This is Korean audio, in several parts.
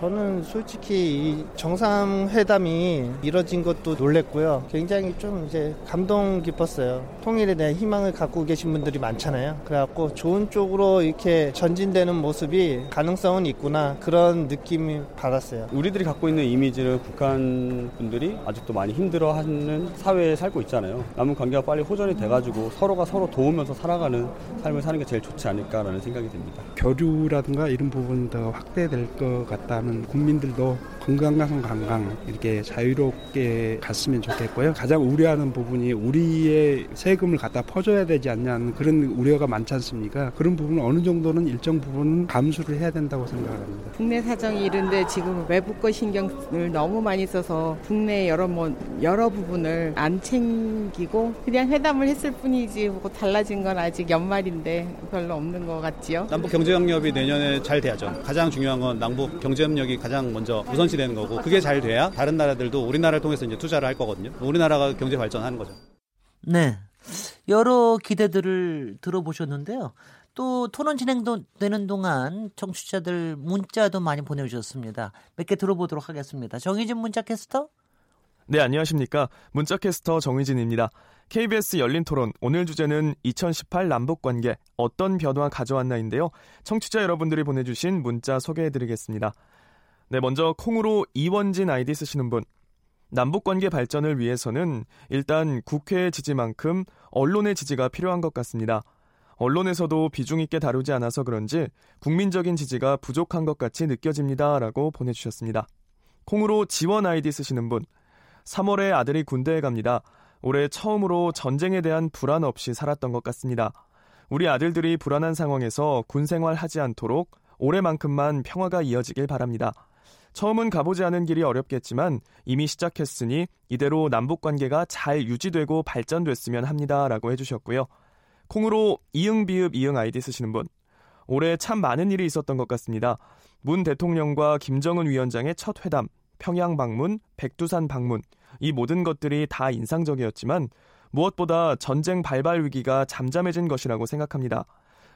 저는 솔직히 이 정상회담이 이뤄진 것도 놀랬고요. 굉장히 좀 이제 감동 깊었어요. 통일에 대한 희망을 갖고 계신 분들이 많잖아요. 그래갖고 좋은 쪽으로 이렇게 전진되는 모습이 가능성은 있구나 그런 느낌이 받았어요. 우리들이 갖고 있는 이미지를 북한 분들이 아직도 많이 힘들어하는 사회에 살고 있잖아요. 남은 관계가 빨리 호전이 돼가지고 서로가 서로 도우면서 살아가는 삶을 사는 게 제일 좋지 않을까라는 생각이 듭니다. 교류라든가 이런 부분 더 확대될 것 같다는 하는 국민들도 건강한 관광 이렇게 자유롭게 갔으면 좋겠고요. 가장 우려하는 부분이 우리의 세금을 갖다 퍼줘야 되지 않냐는 그런 우려가 많지 않습니까? 그런 부분은 어느 정도는 일정 부분은 감수를 해야 된다고 생각합니다. 국내 사정이 이런데 지금 외국 거 신경을 너무 많이 써서 국내 여러 뭐 여러 부분을 안 챙기고 그냥 회담을 했을 뿐이지 뭐 달라진 건 아직 연말인데 별로 없는 것 같지요. 남북 경제 협력이 내년에 잘 돼야죠. 가장 중요한 건 남북 경제 협력이 가장 먼저 우선 시 되는 거고 그게 잘 돼야 다른 나라들도 우리나라를 통해서 이제 투자를 할 거거든요. 우리나라가 경제 발전하는 거죠. 네. 여러 기대들을 들어보셨는데요. 또 토론 진행되는 동안 청취자들 문자도 많이 보내주셨습니다. 몇 개 들어보도록 하겠습니다. 정희진 문자 캐스터? 네, 안녕하십니까. 문자 캐스터 정희진입니다. KBS 열린 토론 오늘 주제는 2018 남북 관계 어떤 변화 가져왔나인데요. 청취자 여러분들이 보내주신 문자 소개해드리겠습니다. 네, 먼저 콩으로 이원진 아이디 쓰시는 분. 남북 관계 발전을 위해서는 일단 국회의 지지만큼 언론의 지지가 필요한 것 같습니다. 언론에서도 비중 있게 다루지 않아서 그런지 국민적인 지지가 부족한 것 같이 느껴집니다 라고 보내주셨습니다. 콩으로 지원 아이디 쓰시는 분. 3월에 아들이 군대에 갑니다. 올해 처음으로 전쟁에 대한 불안 없이 살았던 것 같습니다. 우리 아들들이 불안한 상황에서 군 생활 하지 않도록 올해만큼만 평화가 이어지길 바랍니다. 처음은 가보지 않은 길이 어렵겠지만 이미 시작했으니 이대로 남북 관계가 잘 유지되고 발전됐으면 합니다라고 해주셨고요. 콩으로 이응 비읍 이응 아이디 쓰시는 분. 올해 참 많은 일이 있었던 것 같습니다. 문 대통령과 김정은 위원장의 첫 회담, 평양 방문, 백두산 방문, 이 모든 것들이 다 인상적이었지만 무엇보다 전쟁 발발 위기가 잠잠해진 것이라고 생각합니다.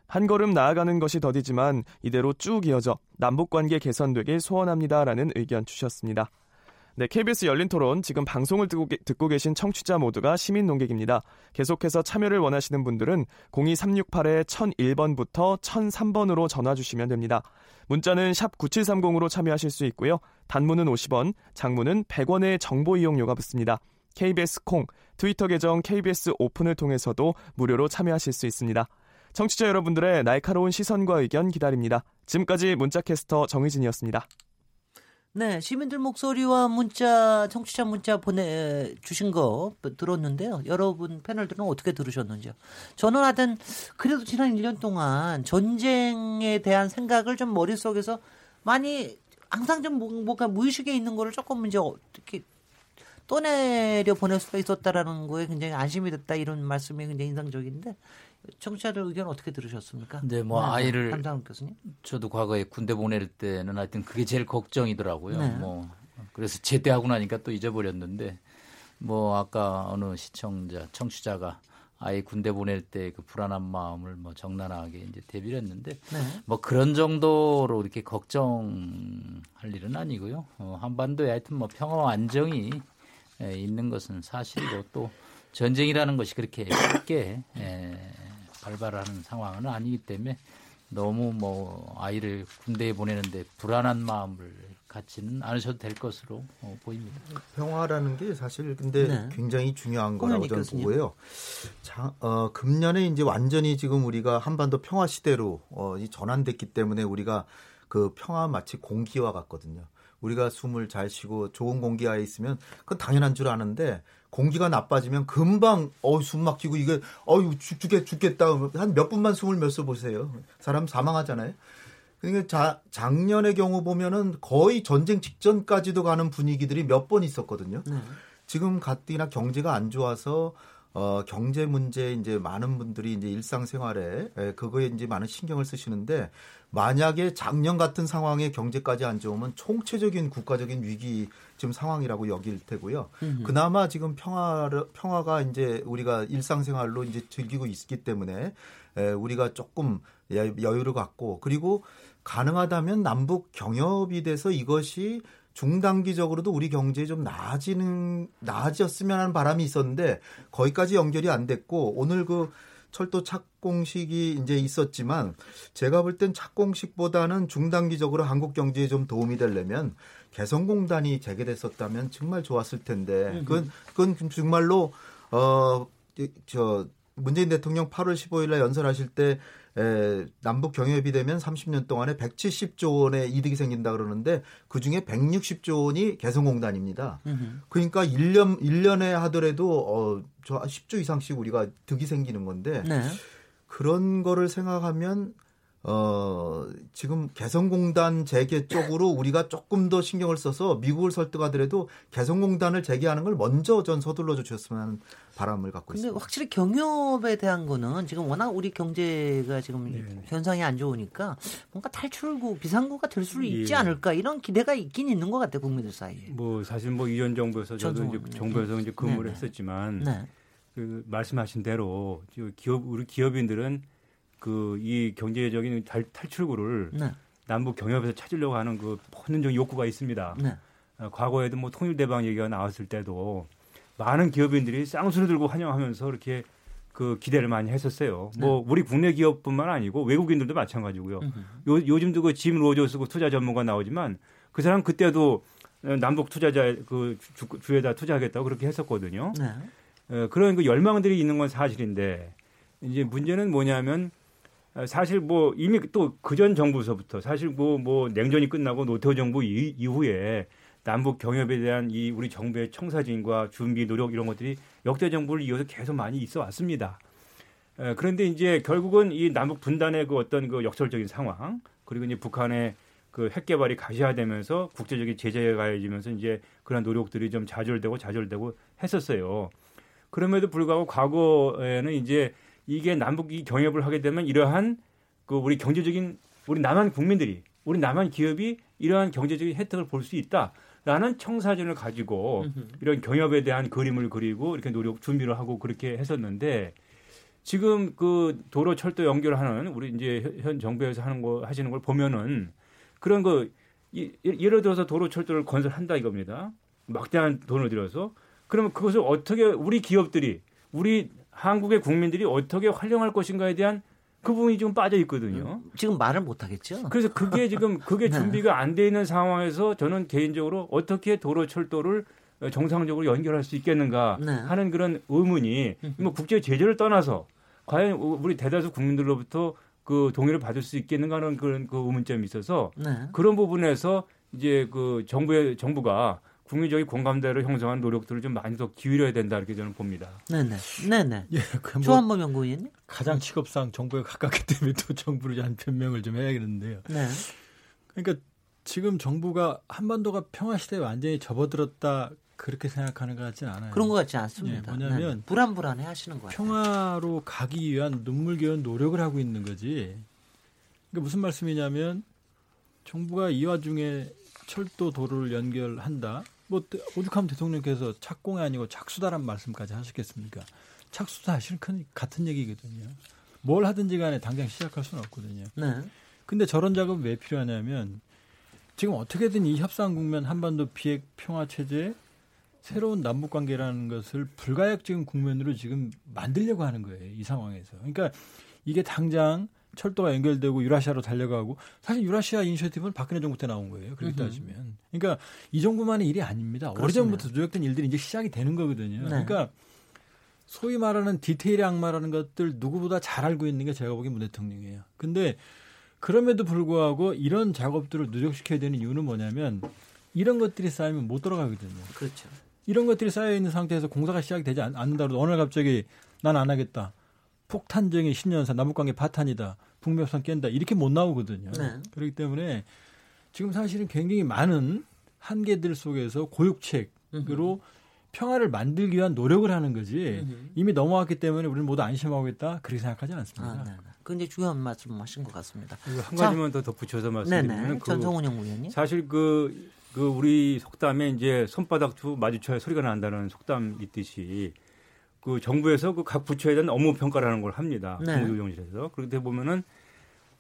한 걸음 나아가는 것이 더디지만 이대로 쭉 이어져 남북관계 개선되길 소원합니다라는 의견 주셨습니다. 네, KBS 열린 토론 지금 방송을 듣고, 듣고 계신 청취자 모두가 시민 농객입니다. 계속해서 참여를 원하시는 분들은 02368-1001번부터 1003번으로 전화 주시면 됩니다. 문자는 샵 9730으로 참여하실 수 있고요. 단문은 50원, 장문은 100원의 정보 이용료가 붙습니다. KBS 콩, 트위터 계정 KBS 오픈을 통해서도 무료로 참여하실 수 있습니다. 청취자 여러분들의 날카로운 시선과 의견 기다립니다. 지금까지 문자캐스터 정희진이었습니다. 네, 시민들 목소리와 문자, 청취자 문자 보내주신 거 들었는데요. 여러분 패널들은 어떻게 들으셨는지요? 저는 하여튼, 그래도 지난 1년 동안 전쟁에 대한 생각을 좀 머릿속에서 많이 항상 좀 뭔가 무의식에 있는 거를 조금 이제 어떻게 떠내려 보낼 수가 있었다라는 거에 굉장히 안심이 됐다 이런 말씀이 굉장히 인상적인데 청취자들 의견 어떻게 들으셨습니까? 네, 뭐 네, 아이를 교수님. 저도 과거에 군대 보낼 때는 하여튼 그게 제일 걱정이더라고요. 네. 뭐 그래서 제대하고 나니까 또 잊어버렸는데 뭐 아까 어느 시청자 청취자가 아이 군대 보낼 때 그 불안한 마음을 뭐 정난하게 이제 대비를 했는데 네. 뭐 그런 정도로 이렇게 걱정할 일은 아니고요. 어, 한반도에 하여튼 뭐 평화와 안정이 에, 있는 것은 사실이고 또 전쟁이라는 것이 그렇게 쉽게 에, 발발하는 상황은 아니기 때문에 너무 뭐 아이를 군대에 보내는데 불안한 마음을 갖지는 않으셔도 될 것으로 어, 보입니다. 평화라는 게 사실 근데 네. 굉장히 중요한 거라고 저는 보고요. 자, 어, 금년에 이제 완전히 지금 우리가 한반도 평화 시대로 어, 전환됐기 때문에 우리가 그 평화 마치 공기와 같거든요. 우리가 숨을 잘 쉬고 좋은 공기하에 있으면 그건 당연한 줄 아는데 공기가 나빠지면 금방 어숨 막히고 이게 어유 죽겠 죽겠다 한 몇 분만 숨을 몇써 보세요. 사람 사망하잖아요. 그러니까 자, 작년의 경우 보면은 거의 전쟁 직전까지도 가는 분위기들이 몇 번 있었거든요. 네. 지금 가뜩이나 경제가 안 좋아서 어, 경제 문제 이제 많은 분들이 이제 일상생활에 에, 그거에 이제 많은 신경을 쓰시는데 만약에 작년 같은 상황에 경제까지 안 좋으면 총체적인 국가적인 위기 지금 상황이라고 여길 테고요. 음흠. 그나마 지금 평화 평화가 이제 우리가 일상생활로 이제 즐기고 있기 때문에 에, 우리가 조금 여유를 갖고 그리고 가능하다면 남북 경협이 돼서 이것이 중단기적으로도 우리 경제에 좀 나아지는 나아졌으면 하는 바람이 있었는데 거기까지 연결이 안 됐고 오늘 그 철도 착공식이 이제 있었지만 제가 볼 땐 착공식보다는 중단기적으로 한국 경제에 좀 도움이 되려면 개성공단이 재개됐었다면 정말 좋았을 텐데 그건 그건 정말로 어저 문재인 대통령 8월 15일 날 연설하실 때 에, 남북 경협이 되면 30년 동안에 170조 원의 이득이 생긴다 그러는데 그 중에 160조 원이 개성공단입니다. 으흠. 그러니까 1년 1년에 하더라도 어, 저 10조 이상씩 우리가 득이 생기는 건데 네. 그런 거를 생각하면 어, 지금 개성공단 재개 쪽으로 우리가 조금 더 신경을 써서 미국을 설득하더라도 개성공단을 재개하는 걸 먼저 전 서둘러 주셨으면 하는 바람을 갖고 근데 있습니다. 확실히 경협에 대한 거는 지금 워낙 우리 경제가 지금 네. 현상이 안 좋으니까 뭔가 탈출구 비상구가 될 수 있지 예. 않을까 이런 기대가 있긴 있는 것 같아요 국민들 사이에. 뭐 사실 뭐 이전 정부에서 저도 이제 정부에서 이제 근무를 네. 했었지만 네. 그 말씀하신 대로 기업 우리 기업인들은 그 이 경제적인 탈, 탈출구를 네. 남북 경협에서 찾으려고 하는 그 본능적인 욕구가 있습니다. 네. 어, 과거에도 뭐 통일대방 얘기가 나왔을 때도 많은 기업인들이 쌍수를 들고 환영하면서 이렇게 그 기대를 많이 했었어요. 네. 뭐 우리 국내 기업뿐만 아니고 외국인들도 마찬가지고요. 요, 요즘도 그 짐 로저스 그 투자 전문가 나오지만 그 사람 그때도 남북 투자자 그 주, 주에다 투자하겠다고 그렇게 했었거든요. 네. 어, 그런 그 열망들이 있는 건 사실인데 이제 문제는 뭐냐면 사실 뭐 이미 또 그전 정부서부터 사실 뭐뭐 뭐 냉전이 끝나고 노태우 정부 이, 이후에 남북 경협에 대한 이 우리 정부의 청사진과 준비 노력 이런 것들이 역대 정부를 이어서 계속 많이 있어 왔습니다. 에, 그런데 이제 결국은 이 남북 분단의 그 어떤 그 역설적인 상황 그리고 이제 북한의 그 핵 개발이 가시화되면서 국제적인 제재가 가해지면서 이제 그런 노력들이 좀 좌절되고 좌절되고 했었어요. 그럼에도 불구하고 과거에는 이제 이게 남북이 경협을 하게 되면 이러한 그 우리 경제적인 우리 남한 국민들이 우리 남한 기업이 이러한 경제적인 혜택을 볼 수 있다라는 청사진을 가지고 이런 경협에 대한 그림을 그리고 이렇게 노력 준비를 하고 그렇게 했었는데 지금 그 도로 철도 연결하는 우리 이제 현 정부에서 하는 거 하시는 걸 보면은 그런 거 예를 들어서 도로 철도를 건설한다 이겁니다. 막대한 돈을 들여서 그러면 그것을 어떻게 우리 기업들이 우리 한국의 국민들이 어떻게 활용할 것인가에 대한 그 부분이 좀 빠져 있거든요. 음, 지금 말을 못 하겠죠. 그래서 그게 지금 그게 네. 준비가 안 돼 있는 상황에서 저는 개인적으로 어떻게 도로 철도를 정상적으로 연결할 수 있겠는가 네. 하는 그런 의문이 뭐 국제 제재를 떠나서 과연 우리 대다수 국민들로부터 그 동의를 받을 수 있겠는가 하는 그런 그 의문점이 있어서 네. 그런 부분에서 이제 그 정부의 정부가 국민적인 공감대를 형성하는 노력들을 좀 많이 더 기울여야 된다 이렇게 저는 봅니다. 네네. 네네. 예, 조한범 연구위원님. 가장 직업상 정부에 가깝기 때문에 또 정부를 한 변명을 좀 해야겠는데요. 네. 그러니까 지금 정부가 한반도가 평화 시대에 완전히 접어들었다 그렇게 생각하는 것 같지는 않아요. 그런 것 같지 않습니다. 예, 뭐냐면 네. 불안불안해 하시는 거예요. 평화로 가기 위한 눈물겨운 노력을 하고 있는 거지. 그러니까 무슨 말씀이냐면 정부가 이 와중에 철도 도로를 연결한다. 뭐 오죽하면 대통령께서 착공이 아니고 착수다란 말씀까지 하셨겠습니까? 착수도 사실 큰 같은 얘기거든요. 뭘 하든지 간에 당장 시작할 수는 없거든요. 네. 근데 저런 작업은 왜 필요하냐면 지금 어떻게든 이 협상 국면 한반도 비핵 평화 체제 새로운 남북 관계라는 것을 불가역적인 국면으로 지금 만들려고 하는 거예요. 이 상황에서. 그러니까 이게 당장 철도가 연결되고 유라시아로 달려가고 사실 유라시아 이니셔티브는 박근혜 정부 때 나온 거예요. 그렇게 따지면. 그러니까 이 정부만의 일이 아닙니다. 오래전부터 누적된 일들이 이제 시작이 되는 거거든요. 네. 그러니까 소위 말하는 디테일의 악마라는 것들 누구보다 잘 알고 있는 게 제가 보기엔 문 대통령이에요. 근데 그럼에도 불구하고 이런 작업들을 누적시켜야 되는 이유는 뭐냐면 이런 것들이 쌓이면 못 돌아가거든요. 그렇죠. 이런 것들이 쌓여 있는 상태에서 공사가 시작되지 않는다고 어느 날 갑자기 난 안 하겠다. 폭탄적인 10년사 남북관계 파탄이다. 북미협상 깬다. 이렇게 못 나오거든요. 네. 그렇기 때문에 지금 사실은 굉장히 많은 한계들 속에서 고육책으로 평화를 만들기 위한 노력을 하는 거지 이미 넘어왔기 때문에 우리는 모두 안심하고 있다 그렇게 생각하지 않습니다. 아, 네. 굉장히 중요한 말씀하신 것 같습니다. 한 가지만 더 덧붙여서 말씀드리면 그 전성훈 연구위원님 사실 그, 그 우리 속담에 이제 손바닥 두 마주쳐야 소리가 난다는 속담 있듯이 그 정부에서 그 각 부처에 대한 업무 평가라는 걸 합니다. 네. 정부조정실에서 그렇게 보면은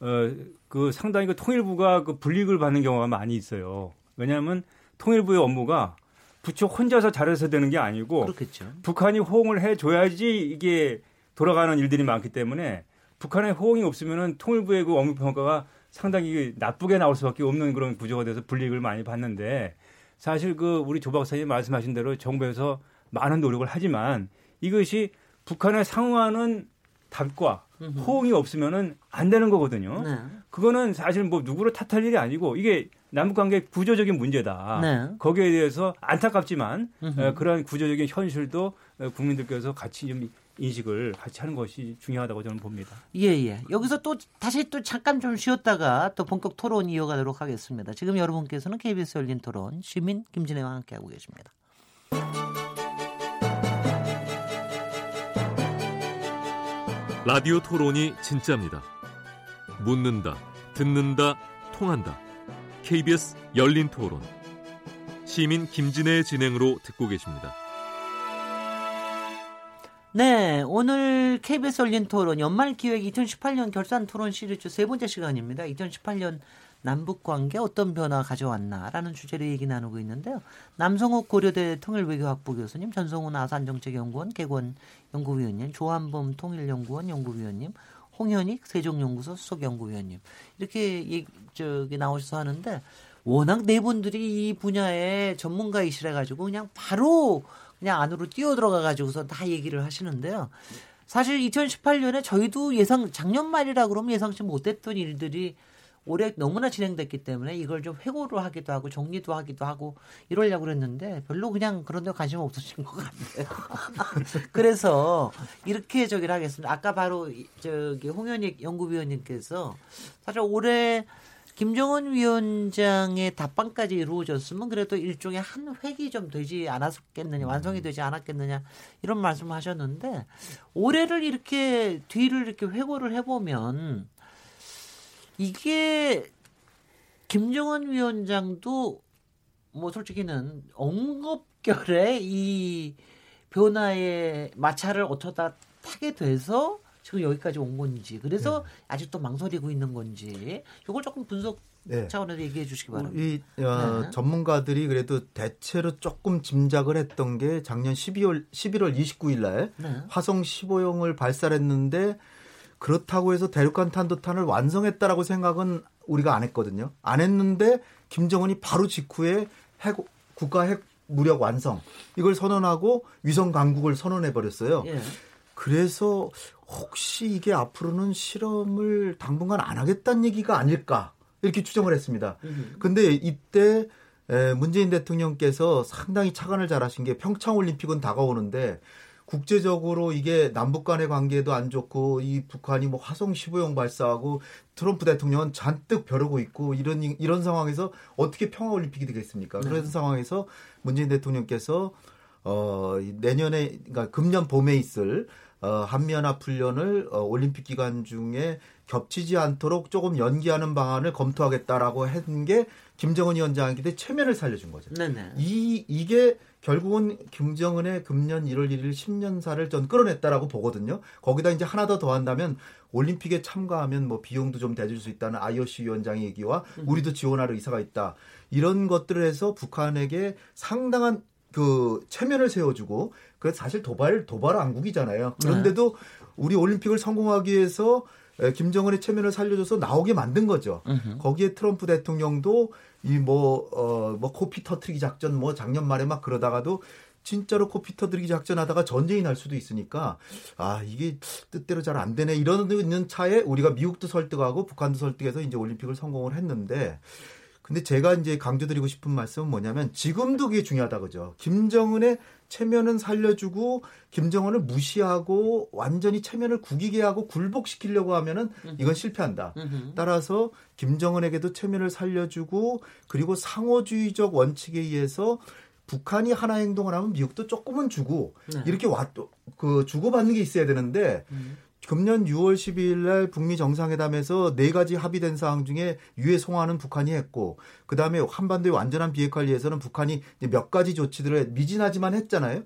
어 그 상당히 그 통일부가 그 불이익을 받는 경우가 많이 있어요. 왜냐하면 통일부의 업무가 부처 혼자서 잘해서 되는 게 아니고 그렇겠죠. 북한이 호응을 해줘야지 이게 돌아가는 일들이 많기 때문에 북한의 호응이 없으면은 통일부의 그 업무 평가가 상당히 나쁘게 나올 수밖에 없는 그런 구조가 돼서 불이익을 많이 받는데 사실 그 우리 조 박사님 말씀하신 대로 정부에서 많은 노력을 하지만 이것이 북한에 상응하는 답과 호응이 없으면은 안 되는 거거든요. 네. 그거는 사실 뭐 누구를 탓할 일이 아니고 이게 남북 관계 구조적인 문제다. 네. 거기에 대해서 안타깝지만 에, 그러한 구조적인 현실도 에, 국민들께서 같이 좀 인식을 같이 하는 것이 중요하다고 저는 봅니다. 예, 예. 여기서 또 다시 또 잠깐 좀 쉬었다가 또 본격 토론 이어가도록 하겠습니다. 지금 여러분께서는 KBS 열린 토론 시민 김진애와 함께하고 계십니다. 라디오 토론이 진짜입니다. 묻는다, 듣는다, 통한다. KBS 열린 토론. 시민 김진애의 진행으로 듣고 계십니다. 네, 오늘 KBS 열린 토론 연말 기획 2018년 결산 토론 시리즈 세 번째 시간입니다. 2018년 남북 관계 어떤 변화 가져왔나라는 주제로 얘기 나누고 있는데요. 남성욱 고려대 통일외교학부 교수님, 전성훈 아산정책연구원 개관 연구위원님, 조한범 통일연구원 연구위원님, 홍현익 세종연구소 수석연구위원님 이렇게 저기 나오셔서 하는데 워낙 네 분들이 이 분야의 전문가이시라 가지고 그냥 바로 그냥 안으로 뛰어 들어가 가지고서 다 얘기를 하시는데요. 사실 2018년에 저희도 예상 작년 말이라 그러면 예상치 못했던 일들이 올해 너무나 진행됐기 때문에 이걸 좀 회고를 하기도 하고 정리도 하기도 하고 이러려고 그랬는데 별로 그냥 그런 데 관심 없으신 것 같아요. 그래서 이렇게 저기를 하겠습니다. 아까 바로 저기 홍현익 연구위원님께서 사실 올해 김정은 위원장의 답방까지 이루어졌으면 그래도 일종의 한 획이 좀 되지 않았겠느냐, 완성이 되지 않았겠느냐 이런 말씀을 하셨는데 올해를 이렇게 뒤를 이렇게 회고를 해보면 이게 김정은 위원장도 뭐 솔직히는 엉겁결에 이 변화의 마찰을 어쩌다 타게 돼서 지금 여기까지 온 건지 그래서 네. 아직도 망설이고 있는 건지 이걸 조금 분석 네. 차원에서 얘기해 주시기 바랍니다. 이 어, 네. 전문가들이 그래도 대체로 조금 짐작을 했던 게 작년 12월 11월 29일 날 네. 화성 15형을 발사했는데 그렇다고 해서 대륙간 탄도탄을 완성했다라고 생각은 우리가 안 했거든요. 안 했는데 김정은이 바로 직후에 핵 국가 핵 무력 완성 이걸 선언하고 위성 강국을 선언해 버렸어요. 예. 그래서 혹시 이게 앞으로는 실험을 당분간 안 하겠다는 얘기가 아닐까 이렇게 추정을 했습니다. 근데 이때 문재인 대통령께서 상당히 차관을 잘하신 게 평창 올림픽은 다가오는데 국제적으로 이게 남북 간의 관계도 안 좋고 이 북한이 뭐 화성 15형 발사하고 트럼프 대통령은 잔뜩 벼르고 있고 이런 이런 상황에서 어떻게 평화 올림픽이 되겠습니까? 네. 그런 상황에서 문재인 대통령께서 어 내년에 그러니까 금년 봄에 있을 어 한미연합 훈련을 어 올림픽 기간 중에 겹치지 않도록 조금 연기하는 방안을 검토하겠다라고 한 게 김정은 위원장한테 체면을 살려준 거죠. 네네. 이 이게 결국은 김정은의 금년 1월 1일 10년사를 전 끌어냈다라고 보거든요. 거기다 이제 하나 더 더한다면 올림픽에 참가하면 뭐 비용도 좀 대줄 수 있다는 IOC 위원장의 얘기와 음. 우리도 지원하러 의사가 있다. 이런 것들을 해서 북한에게 상당한 그 체면을 세워주고 그 사실 도발 도발 왕국이잖아요. 그런데도 우리 올림픽을 성공하기 위해서 김정은의 체면을 살려줘서 나오게 만든 거죠. 으흠. 거기에 트럼프 대통령도 이 뭐, 어, 뭐 코피 터트리기 작전 뭐 작년 말에 막 그러다가도 진짜로 코피 터트리기 작전 하다가 전쟁이 날 수도 있으니까 아, 이게 뜻대로 잘 안 되네. 이러는 차에 우리가 미국도 설득하고 북한도 설득해서 이제 올림픽을 성공을 했는데 근데 제가 이제 강조드리고 싶은 말씀은 뭐냐면 지금도 그게 중요하다 그죠. 김정은의 체면은 살려주고 김정은을 무시하고 완전히 체면을 구기게 하고 굴복시키려고 하면은 이건 실패한다. 따라서 김정은에게도 체면을 살려주고 그리고 상호주의적 원칙에 의해서 북한이 하나 행동을 하면 미국도 조금은 주고 네. 이렇게 왔그 주고받는 게 있어야 되는데 음. 금년 6월 12일 날 북미 정상회담에서 네 가지 합의된 사항 중에 유해 송화는 북한이 했고 그다음에 한반도의 완전한 비핵화를 위해서는 북한이 몇 가지 조치들을 미진하지만 했잖아요.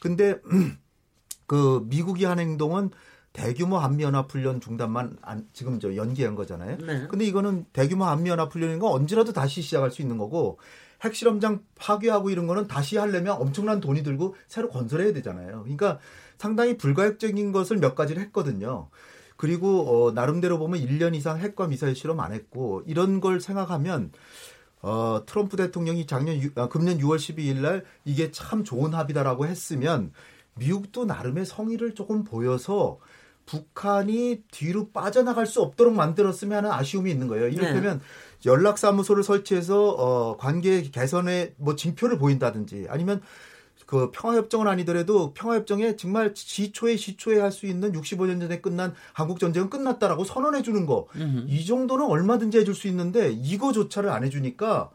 근데 그 미국이 한 행동은 대규모 한미연합훈련 중단만 안, 지금 저 연기한 거잖아요. 네. 근데 이거는 대규모 한미연합훈련인 건 언제라도 다시 시작할 수 있는 거고 핵실험장 파괴하고 이런 거는 다시 하려면 엄청난 돈이 들고 새로 건설해야 되잖아요. 그러니까 상당히 불가역적인 것을 몇 가지를 했거든요. 그리고 어, 나름대로 보면 1년 이상 핵과 미사일 실험 안 했고 이런 걸 생각하면 어, 트럼프 대통령이 작년 유, 아, 금년 6월 12일 날 이게 참 좋은 합의다라고 했으면 미국도 나름의 성의를 조금 보여서 북한이 뒤로 빠져나갈 수 없도록 만들었으면 하는 아쉬움이 있는 거예요. 이를테면 네. 연락사무소를 설치해서 어, 관계 개선에 뭐 징표를 보인다든지 아니면 그 평화협정은 아니더라도 평화협정에 정말 시초에 시초에 할 수 있는 65년 전에 끝난 한국 전쟁은 끝났다라고 선언해 주는 거. 이 정도는 얼마든지 해줄 수 있는데 이거조차를 안 해주니까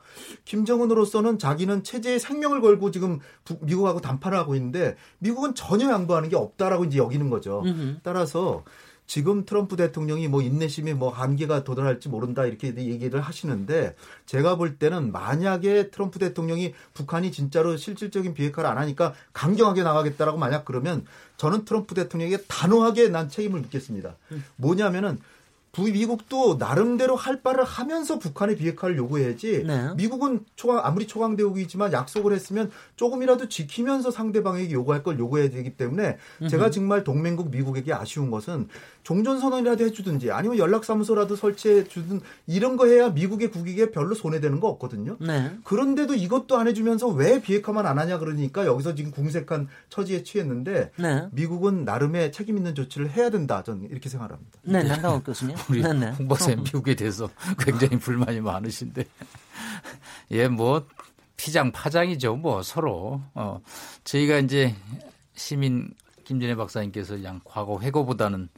김정은으로서는 자기는 체제에 생명을 걸고 지금 미국하고 담판을 하고 있는데 미국은 전혀 양보하는 게 없다라고 이제 여기는 거죠. 따라서 지금 트럼프 대통령이 뭐 인내심이 뭐 한계가 도달할지 모른다 이렇게 얘기를 하시는데 제가 볼 때는 만약에 트럼프 대통령이 북한이 진짜로 실질적인 비핵화를 안 하니까 강경하게 나가겠다라고 만약 그러면 저는 트럼프 대통령에게 단호하게 난 책임을 묻겠습니다. 뭐냐면은 미국도 나름대로 할 바를 하면서 북한의 비핵화를 요구해야지 네. 미국은 초강 아무리 초강대국이지만 약속을 했으면 조금이라도 지키면서 상대방에게 요구할 걸 요구해야 되기 때문에 제가 정말 동맹국 미국에게 아쉬운 것은 종전선언이라도 해주든지 아니면 연락사무소라도 설치해 주든 이런 거 해야 미국의 국익에 별로 손해되는 거 없거든요. 네. 그런데도 이것도 안 해주면서 왜 비핵화만 안 하냐 그러니까 여기서 지금 궁색한 처지에 취했는데 네. 미국은 나름의 책임 있는 조치를 해야 된다. 저는 이렇게 생각합니다. 네, 난다고 교수님. 우리 네, 네. 어. 미국에 대해서 굉장히 불만이 많으신데 예, 뭐 피장 파장이죠. 뭐 서로 어 저희가 이제 시민 김진애 박사님께서 그냥 과거 회고보다는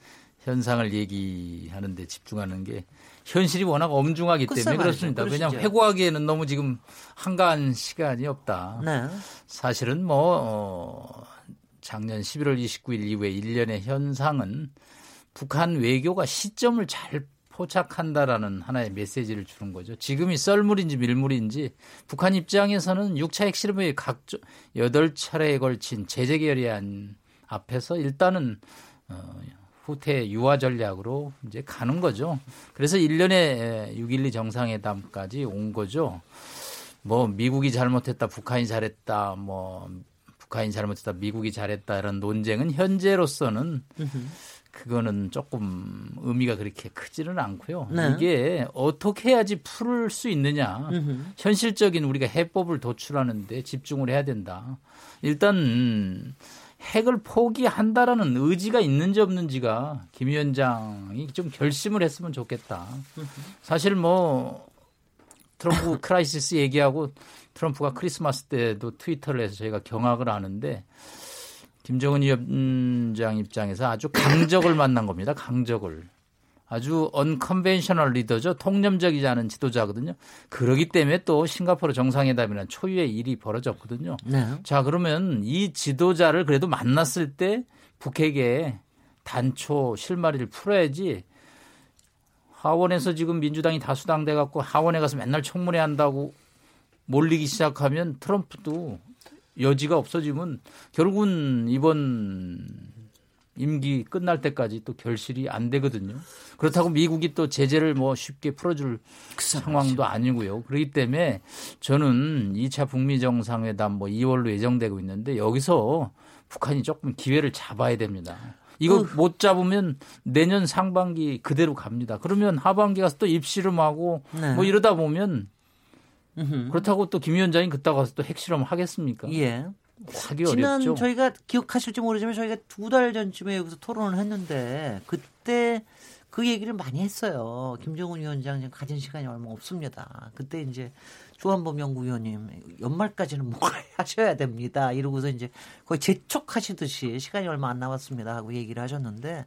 현상을 얘기하는데 집중하는 게 현실이 워낙 엄중하기 때문에 그렇습니다. 왜냐하면 회고하기에는 너무 지금 한가한 시간이 없다. 네. 사실은 뭐 어, 작년 11월 29일 이후에 1년의 현상은 북한 외교가 시점을 잘 포착한다라는 하나의 메시지를 주는 거죠. 지금이 썰물인지 밀물인지 북한 입장에서는 6차 핵실험의 각종 8차례에 걸친 제재 결의안 앞에서 일단은 어, 후퇴 유화 전략으로 이제 가는 거죠. 그래서 1년에 6.12 정상회담까지 온 거죠. 뭐 미국이 잘못했다, 북한이 잘했다, 뭐 북한이 잘못했다, 미국이 잘했다 이런 논쟁은 현재로서는 그거는 조금 의미가 그렇게 크지는 않고요. 네. 이게 어떻게 해야지 풀을 수 있느냐. 현실적인 우리가 해법을 도출하는데 집중을 해야 된다. 일단 핵을 포기한다라는 의지가 있는지 없는지가 김 위원장이 좀 결심을 했으면 좋겠다. 사실 뭐 트럼프 crisis 얘기하고 트럼프가 크리스마스 때도 트위터를 해서 저희가 경악을 하는데 김정은 위원장 입장에서 아주 강적을 만난 겁니다. 강적을. 아주 unconventional 리더죠. 통념적이지 않은 지도자거든요. 그러기 때문에 또 싱가포르 정상회담이라는 초유의 일이 벌어졌거든요. 네. 자, 그러면 이 지도자를 그래도 만났을 때 북핵에 단초 실마리를 풀어야지 하원에서 지금 민주당이 다수당 돼 갖고 하원에 가서 맨날 청문회 한다고 몰리기 시작하면 트럼프도 여지가 없어지면 결국은 이번 임기 끝날 때까지 또 결실이 안 되거든요. 그렇다고 미국이 또 제재를 뭐 쉽게 풀어줄 상황도 아니고요. 그렇기 때문에 저는 2차 북미 정상회담 뭐 2월로 예정되고 있는데 여기서 북한이 조금 기회를 잡아야 됩니다. 이거 어. 못 잡으면 내년 상반기 그대로 갑니다. 그러면 하반기 가서 또 입실험하고 네. 뭐 이러다 보면 그렇다고 또 김 위원장이 그따 가서 또 핵실험 하겠습니까? 예. 하기 지난 어렵죠. 저희가 기억하실지 모르지만 저희가 두 달 전쯤에 여기서 토론을 했는데 그때 그 얘기를 많이 했어요. 김정은 위원장 지금 가진 시간이 얼마 없습니다. 그때 이제 조한범 연구위원님 연말까지는 뭐 하셔야 됩니다. 이러고서 이제 거의 재촉하시듯이 시간이 얼마 안 남았습니다 하고 얘기를 하셨는데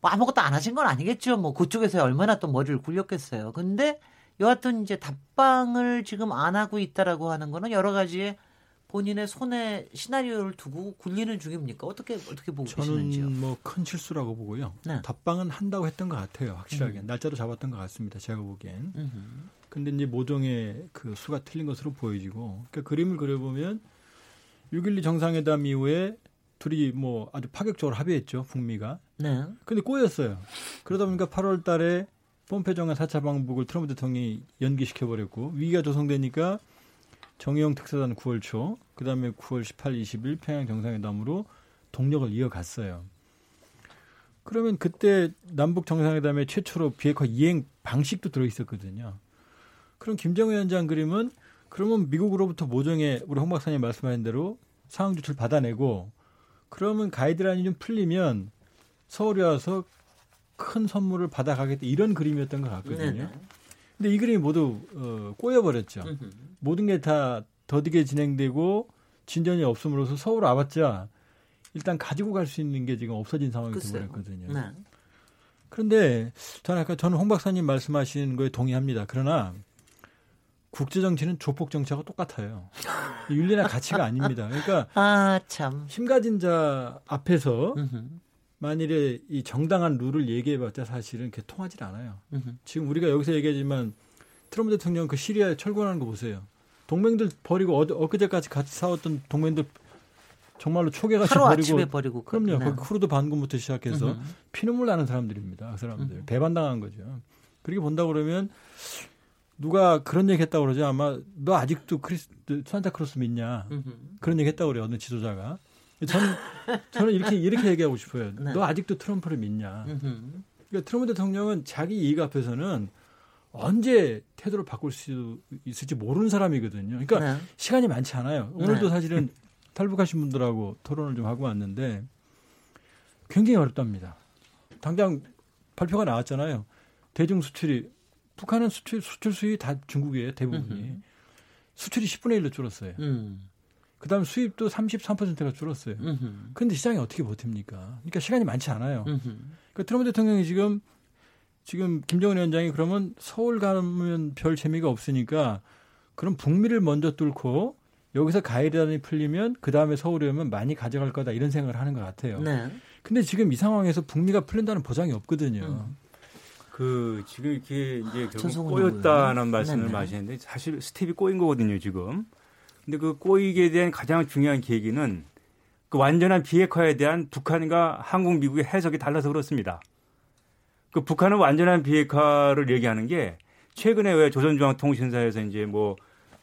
뭐 아무것도 안 하신 건 아니겠죠. 뭐 그쪽에서 얼마나 또 머리를 굴렸겠어요. 근데 여하튼 이제 답방을 지금 안 하고 있다라고 하는 거는 여러 가지의 본인의 손에 시나리오를 두고 굴리는 중입니까? 어떻게 어떻게 보고 저는 계시는지요? 저는 뭐 큰 실수라고 보고요. 네. 답방은 한다고 했던 것 같아요. 확실하게 음. 날짜도 잡았던 것 같습니다. 제가 보기엔. 음흠. 근데 이제 모종의 그 수가 틀린 것으로 보여지고 그러니까 그림을 그려보면 6.12 정상회담 이후에 둘이 뭐 아주 파격적으로 합의했죠 북미가. 네. 근데 꼬였어요. 그러다 보니까 8월 달에 폼페 정한 4차 방북을 트럼프 대통령이 연기시켜 버렸고 위기가 조성되니까 정의용 특사단 9월 초, 그 다음에 9월 18, 20일 평양 정상회담으로 동력을 이어갔어요. 그러면 그때 남북 정상회담의 최초로 비핵화 이행 방식도 들어있었거든요. 그럼 김정은 위원장 그림은 그러면 미국으로부터 모종의 우리 홍 박사님 말씀하신 대로 상황 조치를 받아내고 그러면 가이드라인이 좀 풀리면 서울에 와서 큰 선물을 받아가겠다 이런 그림이었던 것 같거든요. 네네. 근데 이 그림이 모두 어, 꼬여버렸죠. 으흠. 모든 게 다 더디게 진행되고 진전이 없음으로써 서울 와봤자 일단 가지고 갈 수 있는 게 지금 없어진 상황이 되버렸거든요. 네. 그런데 저는 아까 저는 홍 박사님 말씀하신 거에 동의합니다. 그러나 국제 정치는 조폭 정치하고 똑같아요. 윤리나 가치가 아닙니다. 그러니까 아, 참. 힘 가진 자 앞에서 만일에 이 정당한 룰을 얘기해봤자 사실은 그게 통하지 않아요. 지금 우리가 여기서 얘기하지만 트럼프 대통령 그 시리아에 철군하는 거 보세요. 동맹들 버리고 어, 엊그제까지 같이 싸웠던 동맹들 정말로 초개같이 버리고, 버리고 그럼요. 네. 그 쿠르드 반군부터 시작해서 으흠. 피눈물 나는 사람들입니다. 그 사람들 으흠. 배반당한 거죠. 그렇게 본다 그러면 누가 그런 얘기 했다고 그러죠. 아마 너 아직도 크리스 산타크로스 믿냐. 으흠. 그런 얘기 했다고 그래요. 어느 지도자가. 저는 저는 이렇게 이렇게 얘기하고 싶어요. 네. 너 아직도 트럼프를 믿냐? 그러니까 트럼프 대통령은 자기 이익 앞에서는 언제 태도를 바꿀 수 있을지 모르는 사람이거든요. 그러니까 네. 시간이 많지 않아요. 오늘도 네. 사실은 탈북하신 분들하고 토론을 좀 하고 왔는데 굉장히 어렵답니다. 당장 발표가 나왔잖아요. 대중 수출이 북한은 수출 수출 수입이 다 중국이에요 대부분이 수출이 10분의 1로 줄었어요. 음. 그다음 수입도 33%가 줄었어요. 그런데 시장이 어떻게 버팁니까? 그러니까 시간이 많지 않아요. 그러니까 트럼프 대통령이 지금 지금 김정은 위원장이 그러면 서울 가면 별 재미가 없으니까 그럼 북미를 먼저 뚫고 여기서 가이드단이 풀리면 그 다음에 서울에 오면 많이 가져갈 거다 이런 생각을 하는 것 같아요. 네. 근데 지금 이 상황에서 북미가 풀린다는 보장이 없거든요. 음. 그 지금 이렇게 이제 결국 꼬였다는 말씀을 네네. 하시는데 사실 스텝이 꼬인 거거든요 지금. 근데 그 꼬이게 된 가장 중요한 계기는 그 완전한 비핵화에 대한 북한과 한국, 미국의 해석이 달라서 그렇습니다. 그 북한은 완전한 비핵화를 얘기하는 게 최근에 왜 조선중앙통신사에서 이제 뭐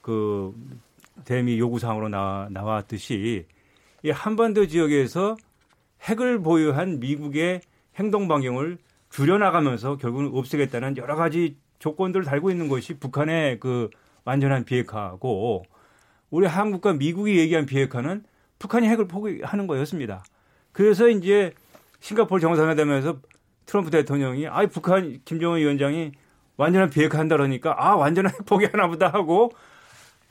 그 대미 요구사항으로 나와, 나왔듯이 이 한반도 지역에서 핵을 보유한 미국의 행동 반경을 줄여나가면서 결국은 없애겠다는 여러 가지 조건들을 달고 있는 것이 북한의 그 완전한 비핵화고 우리 한국과 미국이 얘기한 비핵화는 북한이 핵을 포기하는 거였습니다. 그래서 이제 싱가포르 정상회담에서 트럼프 대통령이 아 북한 김정은 위원장이 완전한 비핵화 한다 그러니까 아 완전한 핵 포기하나 보다 하고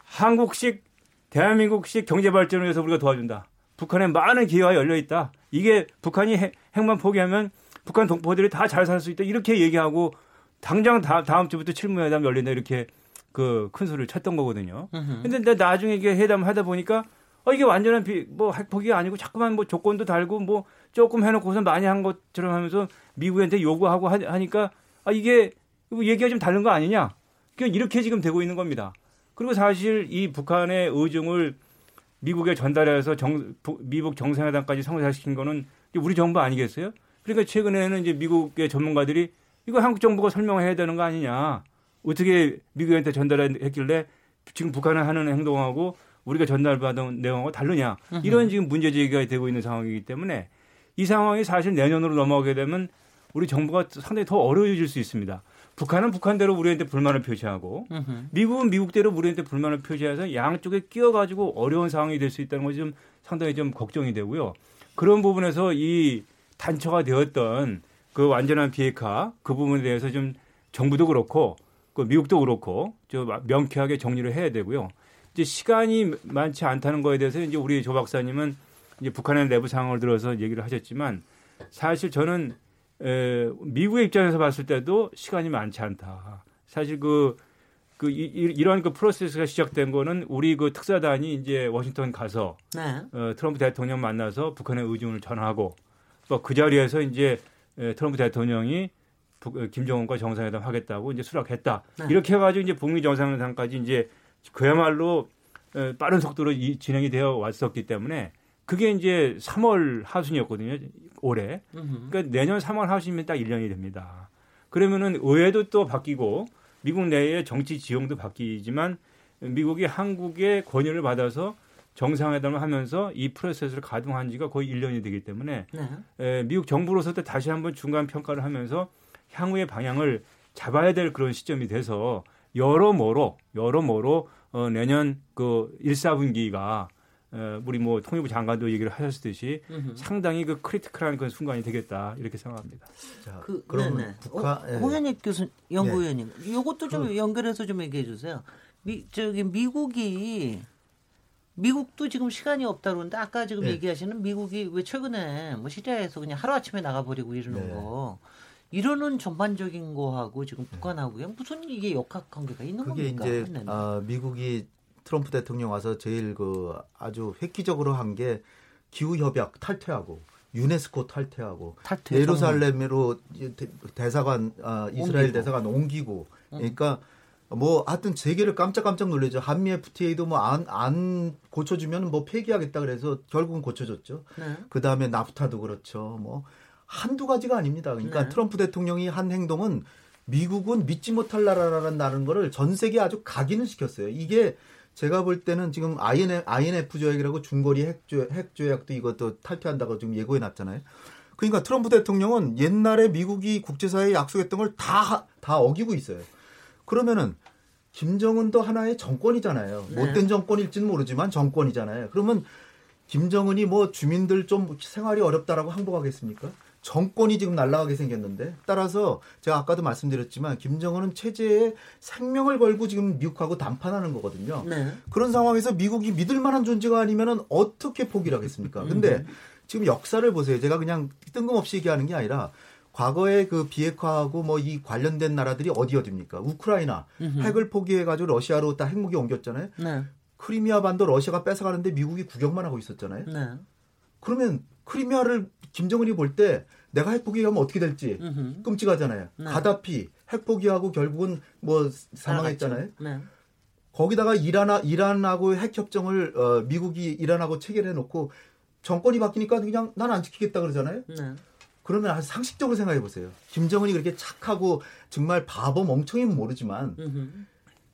한국식 대한민국식 경제 발전을 위해서 우리가 도와준다. 북한에 많은 기회가 열려 있다. 이게 북한이 핵, 만 포기하면 북한 동포들이 다 잘 살 수 있다. 이렇게 얘기하고 당장 다, 다음 주부터 칠무회담 열린다. 이렇게 그 큰 소리를 쳤던 거거든요. 근데 나중에 이게 회담을 하다 보니까 어, 이게 완전한 비, 뭐 핵폭이 아니고 자꾸만 뭐 조건도 달고 뭐 조금 해놓고서 많이 한 것처럼 하면서 미국한테 요구하고 하 니까 아, 이게 얘기가 좀 다른 거 아니냐. 이렇게 지금 되고 있는 겁니다. 그리고 사실 이 북한의 의중을 미국에 전달해서 정, 미국 정상회담까지 성사시킨 거는 우리 정부 아니겠어요? 그러니까 최근에는 이제 미국의 전문가들이 이거 한국 정부가 설명해야 되는 거 아니냐. 어떻게 미국한테 전달했길래 지금 북한을 하는 행동하고 우리가 전달받은 내용하고 다르냐 이런 지금 문제 제기가 되고 있는 상황이기 때문에 이 상황이 사실 내년으로 넘어가게 되면 우리 정부가 상당히 더 어려워질 수 있습니다. 북한은 북한대로 우리한테 불만을 표시하고 미국은 미국대로 우리한테 불만을 표시해서 양쪽에 끼어가지고 어려운 상황이 될 수 있다는 것이 좀 상당히 좀 걱정이 되고요. 그런 부분에서 이 단초가 되었던 그 완전한 비핵화 그 부분에 대해서 좀 정부도 그렇고 그 미국도 그렇고 좀 명쾌하게 정리를 해야 되고요. 이제 시간이 많지 않다는 거에 대해서 이제 우리 조 박사님은 이제 북한의 내부 상황을 들어서 얘기를 하셨지만 사실 저는 에, 미국의 입장에서 봤을 때도 시간이 많지 않다. 사실 그, 그, 이, 이런 그 프로세스가 시작된 거는 우리 그 특사단이 이제 워싱턴 가서 네. 어, 트럼프 대통령 만나서 북한의 의중을 전하고 또 그 자리에서 이제 에, 트럼프 대통령이 북, 어, 김정은과 정상회담 하겠다고 이제 수락했다. 네. 이렇게 해가지고 이제 북미 정상회담까지 이제 그야말로 에, 빠른 속도로 이, 진행이 되어 왔었기 때문에 그게 이제 3월 하순이었거든요. 올해. 그러니까 내년 3월 하순이면 딱 1년이 됩니다. 그러면은 의회도 또 바뀌고 미국 내의 정치 지형도 바뀌지만 미국이 한국의 권유를 받아서 정상회담을 하면서 이 프로세스를 가동한 지가 거의 1년이 되기 때문에 네. 에, 미국 정부로서도 다시 한번 중간 평가를 하면서 향후의 방향을 잡아야 될 그런 시점이 돼서 여러모로 여러모로 어, 내년 그 1, 4분기가 어, 우리 뭐 통일부 장관도 얘기를 하셨듯이 음흠. 상당히 그 크리티컬한 그 순간이 되겠다 이렇게 생각합니다. 자, 그, 그러면 네네. 북한 어, 예. 홍현익 교수 연구위원님, 네. 이것도 좀 그, 연결해서 좀 얘기해 주세요. 미 저기 미국이 미국도 지금 시간이 없다 그러는데 아까 지금 네. 얘기하시는 미국이 왜 최근에 뭐 시리아에서 그냥 하루 아침에 나가버리고 이러는 네. 거 이러는 전반적인 거하고 지금 북한하고 무슨 이게 역학 관계가 있는 그게 겁니까? 그게 이제 아, 미국이 트럼프 대통령 와서 제일 그 아주 획기적으로 한 게 기후 협약 탈퇴하고 유네스코 탈퇴하고 탈퇴 예루살렘으로 대사관 아, 이스라엘 옮기고. 대사관 옮기고 그러니까 뭐 하여튼 세계를 깜짝깜짝 놀래죠. 한미 FTA도 뭐 안 안 고쳐주면 뭐 폐기하겠다 그래서 결국은 고쳐줬죠. 네. 그 다음에 나프타도 그렇죠. 뭐 한두 가지가 아닙니다. 그러니까 네. 트럼프 대통령이 한 행동은 미국은 믿지 못할 나라라는 거를 전 세계에 아주 각인을 시켰어요. 이게 제가 볼 때는 지금 INF, INF 조약이라고 중거리 핵조, 핵조약도 이것도 탈퇴한다고 지금 예고해 놨잖아요. 그러니까 트럼프 대통령은 옛날에 미국이 국제사회에 약속했던 걸 다, 다 어기고 있어요. 그러면은 김정은도 하나의 정권이잖아요. 네. 못된 정권일지는 모르지만 정권이잖아요. 그러면 김정은이 뭐 주민들 좀 생활이 어렵다라고 항복하겠습니까? 정권이 지금 날아가게 생겼는데 따라서 제가 아까도 말씀드렸지만 김정은은 체제에 생명을 걸고 지금 미국하고 담판하는 거거든요. 네. 그런 상황에서 미국이 믿을 만한 존재가 아니면은 어떻게 포기를 하겠습니까? 근데 음. 지금 역사를 보세요. 제가 그냥 뜬금없이 얘기하는 게 아니라 과거에 그 비핵화하고 뭐 이 관련된 나라들이 어디 어디입니까? 우크라이나 음흠. 핵을 포기해 가지고 러시아로 딱 핵무기 옮겼잖아요. 네. 크리미아 반도 러시아가 뺏어가는데 미국이 구경만 하고 있었잖아요. 네. 그러면 크리미아를 김정은이 볼 때 내가 핵 포기하면 어떻게 될지 음흠. 끔찍하잖아요. 네. 가다피 핵 포기하고 결국은 뭐 사망했잖아요. 네. 거기다가 이란하, 이란하고 핵 협정을 어, 미국이 이란하고 체결해 놓고 정권이 바뀌니까 그냥 난 안 지키겠다 그러잖아요. 네. 그러면 아주 상식적으로 생각해 보세요. 김정은이 그렇게 착하고 정말 바보 멍청이면 모르지만 음흠.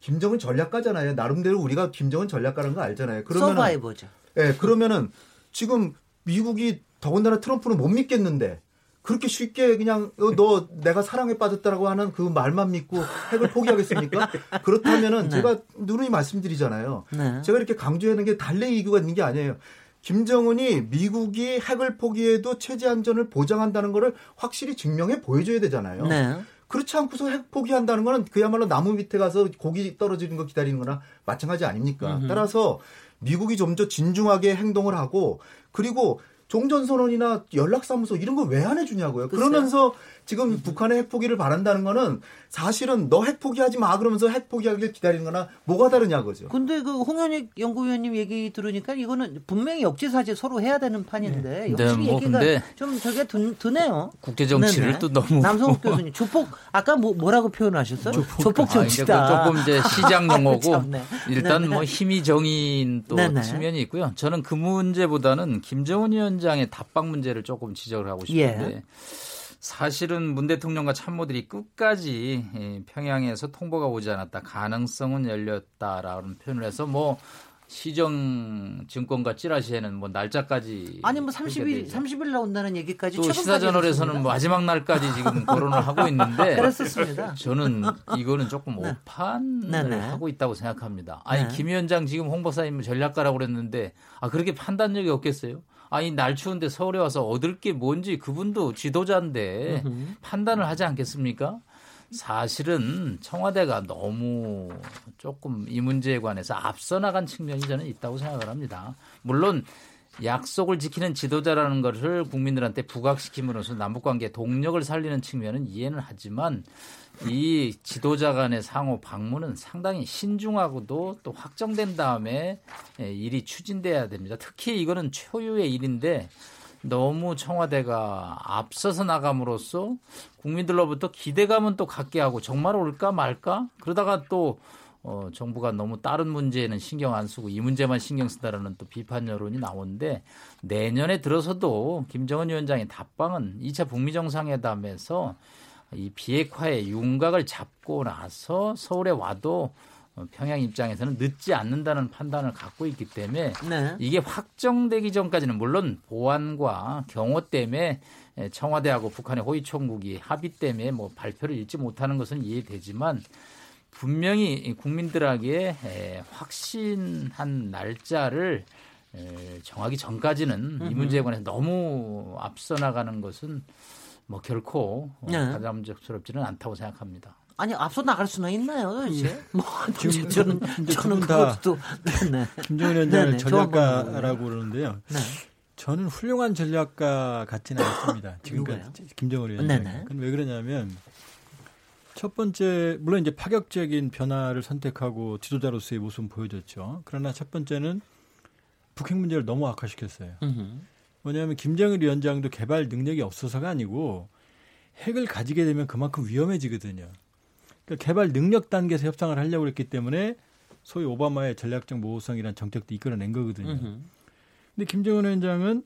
김정은 전략가잖아요. 나름대로 우리가 김정은 전략가라는 거 알잖아요. 그러면 서바이버죠. 예, 네, 그러면은 지금 미국이 더군다나 트럼프는 못 믿겠는데 그렇게 쉽게 그냥 어, 너 내가 사랑에 빠졌다라고 하는 그 말만 믿고 핵을 포기하겠습니까? 그렇다면은 네. 제가 누누이 말씀드리잖아요. 네. 제가 이렇게 강조하는 게 달래 이유가 있는 게 아니에요. 김정은이 미국이 핵을 포기해도 체제 안전을 보장한다는 것을 확실히 증명해 보여줘야 되잖아요. 네. 그렇지 않고서 핵 포기한다는 거는 그야말로 나무 밑에 가서 고기 떨어지는 거 기다리는 거나 마찬가지 아닙니까? 음흠. 따라서 미국이 좀 더 진중하게 행동을 하고 그리고 종전선언이나 연락사무소 이런 거 왜 안 해주냐고요. 그러면서 지금 음. 북한의 핵 포기를 바란다는 거는 사실은 너 핵 포기하지 마 그러면서 핵 포기하길 기다리는 거나 뭐가 다르냐고죠. 근데 그 홍현익 연구위원님 얘기 들으니까 이거는 분명히 역지사지 서로 해야 되는 판인데 네. 역시 네, 뭐 얘기가 좀 저게 드, 드네요. 국제 정치를 네네. 또 너무 남성욱 교수님 조폭 아까 뭐, 뭐라고 표현하셨어요? 조폭, 조폭 정치다. 아, 조금 이제 시장 용어고 일단 네네. 뭐 힘이 정인 또 네네. 측면이 있고요. 저는 그 문제보다는 김정은 위원장의 답방 문제를 조금 지적을 하고 싶은데 예. 사실은 문 대통령과 참모들이 끝까지 평양에서 통보가 오지 않았다. 가능성은 열렸다라는 표현을 해서 뭐 시정 증권과 찌라시에는 뭐 날짜까지 아니 뭐 30일 30일 나온다는 얘기까지 또 시사저널에서는 뭐 마지막 날까지 지금 거론을 하고 있는데 그렇습니다. 저는 이거는 조금 네. 오판을 네, 네. 하고 있다고 생각합니다. 아니 네. 김 위원장 지금 홍 박사님 전략가라고 그랬는데 아 그렇게 판단력이 없겠어요? 아니 날 추운데 서울에 와서 얻을 게 뭔지 그분도 지도자인데 판단을 하지 않겠습니까? 사실은 청와대가 너무 조금 이 문제에 관해서 앞서 나간 측면이 저는 있다고 생각을 합니다. 물론 약속을 지키는 지도자라는 것을 국민들한테 부각시킴으로써 남북관계 동력을 살리는 측면은 이해는 하지만 이 지도자 간의 상호 방문은 상당히 신중하고도 또 확정된 다음에 예, 일이 추진돼야 됩니다. 특히 이거는 초유의 일인데 너무 청와대가 앞서서 나감으로써 국민들로부터 기대감은 또 갖게 하고 정말 올까 말까 그러다가 또 어, 정부가 너무 다른 문제에는 신경 안 쓰고 이 문제만 신경 쓴다라는 또 비판 여론이 나오는데 내년에 들어서도 김정은 위원장의 답방은 2차 북미 정상회담에서 이 비핵화의 윤곽을 잡고 나서 서울에 와도 어, 평양 입장에서는 늦지 않는다는 판단을 갖고 있기 때문에 네. 이게 확정되기 전까지는 물론 보안과 경호 때문에 청와대하고 북한의 호위 총국이 합의 때문에 뭐 발표를 읽지 못하는 것은 이해되지만 분명히 국민들에게 확신한 날짜를 정하기 전까지는 이 문제에 관해서 너무 앞서 나가는 것은 뭐 결코 어, 네. 가감적스럽지는 않다고 생각합니다. 아니 앞서 나갈 수는 있나요? 도대체? 예. 뭐 지금 저는 저는 그것도 네. 김정은 위원장을 전략가라고 그러는데요. 네. 저는 훌륭한 전략가 같지는 않습니다. 지금까지 김정은 위원장. 그건 왜 그러냐면 첫 번째 물론 이제 파격적인 변화를 선택하고 지도자로서의 모습을 보여줬죠. 그러나 첫 번째는 북핵 문제를 너무 악화시켰어요. 으흠. 뭐냐면 김정일 위원장도 개발 능력이 없어서가 아니고 핵을 가지게 되면 그만큼 위험해지거든요. 그러니까 개발 능력 단계에서 협상을 하려고 했기 때문에 소위 오바마의 전략적 모호성이라는 정책도 이끌어낸 거거든요. 으흠. 근데 김정은 위원장은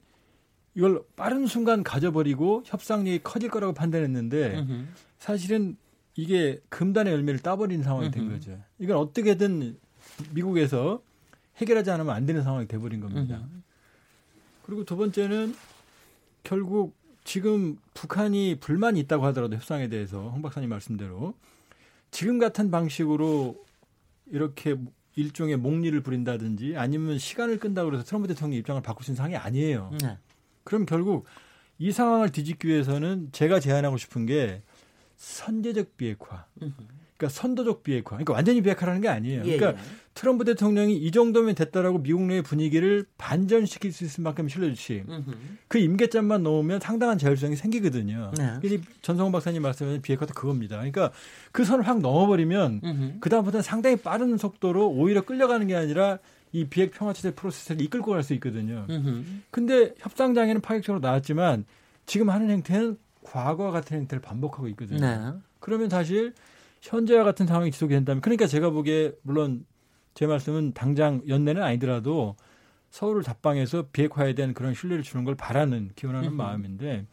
이걸 빠른 순간 가져버리고 협상력이 커질 거라고 판단했는데 으흠. 사실은 이게 금단의 열매를 따버린 상황이 된 거죠. 이건 어떻게든 미국에서 해결하지 않으면 안 되는 상황이 돼버린 겁니다. 그리고 두 번째는 결국 지금 북한이 불만이 있다고 하더라도 협상에 대해서 홍 박사님 말씀대로 지금 같은 방식으로 이렇게 일종의 목리를 부린다든지 아니면 시간을 끈다고 해서 트럼프 대통령 입장을 바꿀 수 있는 상황이 아니에요. 네. 그럼 결국 이 상황을 뒤집기 위해서는 제가 제안하고 싶은 게 선제적 비핵화. 그러니까 선도적 비핵화. 그러니까 완전히 비핵화라는 게 아니에요. 예, 그러니까 예. 트럼프 대통령이 이 정도면 됐다라고 미국 내의 분위기를 반전시킬 수 있을 만큼 실려주시. 그 임계점만 놓으면 상당한 자율성이 생기거든요. 네. 전성훈 박사님 말씀하신 비핵화도 그겁니다. 그러니까 그 선을 확 넘어버리면 그 다음부터는 상당히 빠른 속도로 오히려 끌려가는 게 아니라 이 비핵 평화체제 프로세스를 이끌고 갈 수 있거든요. 근데 협상장에는 파격적으로 나왔지만 지금 하는 행태는 과거와 같은 행태를 반복하고 있거든요. 네. 그러면 사실 현재와 같은 상황이 지속이 된다면 그러니까 제가 보기에 물론 제 말씀은 당장 연내는 아니더라도 서울을 답방해서 비핵화에 대한 그런 신뢰를 주는 걸 바라는 기원하는 음. 마음인데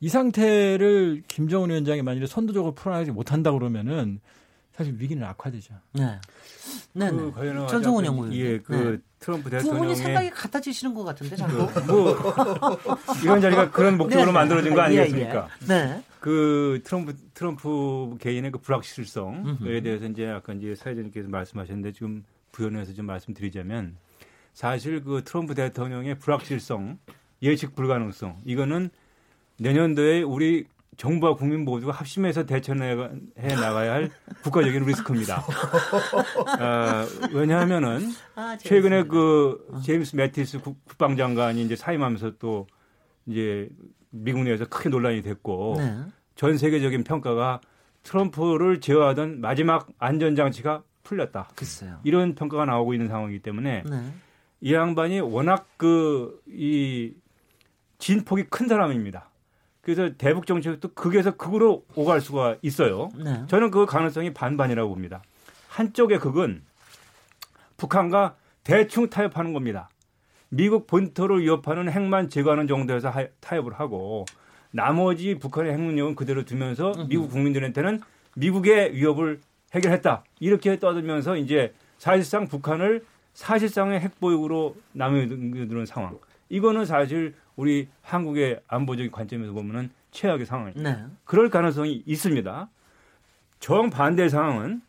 이 상태를 김정은 위원장이 만약에 선도적으로 풀어나가지 못한다 그러면은 사실 위기는 악화되죠. 네. 네. 그 네. 전성훈 연구원. 예, 그 네. 트럼프 대통령의 두 분이 생각이 같아지시는 것 같은데 자꾸. 그, 뭐 이런 자리가 그런 목적으로 네. 만들어진 거 아니겠습니까? 예, 예. 네. 그 트럼프 트럼프 개인의 그 불확실성에 대해서 이제 아까 이제 사회자님께서 말씀하셨는데 지금 부연해서 좀 말씀드리자면 사실 그 트럼프 대통령의 불확실성, 예측 불가능성 이거는 내년도에 우리 정부와 국민 모두가 합심해서 대처해 나가야 할 국가적인 리스크입니다. 어, 왜냐하면은 아, 최근에 그 제임스 매티스 국방장관이 이제 사임하면서 또 이제 미국 내에서 크게 논란이 됐고 네. 전 세계적인 평가가 트럼프를 제어하던 마지막 안전장치가 풀렸다. 글쎄요. 이런 평가가 나오고 있는 상황이기 때문에 네. 이 양반이 워낙 그 이 진폭이 큰 사람입니다. 그래서 대북 정책도 극에서 극으로 오갈 수가 있어요. 네. 저는 그 가능성이 반반이라고 봅니다. 한쪽의 극은 북한과 대충 타협하는 겁니다. 미국 본토를 위협하는 핵만 제거하는 정도에서 타협을 하고 나머지 북한의 핵 능력은 그대로 두면서 미국 국민들한테는 미국의 위협을 해결했다. 이렇게 떠들면서 이제 사실상 북한을 사실상의 핵보육으로 남겨두는 상황. 이거는 사실 우리 한국의 안보적인 관점에서 보면은 최악의 상황입니다. 네. 그럴 가능성이 있습니다. 정반대의 상황은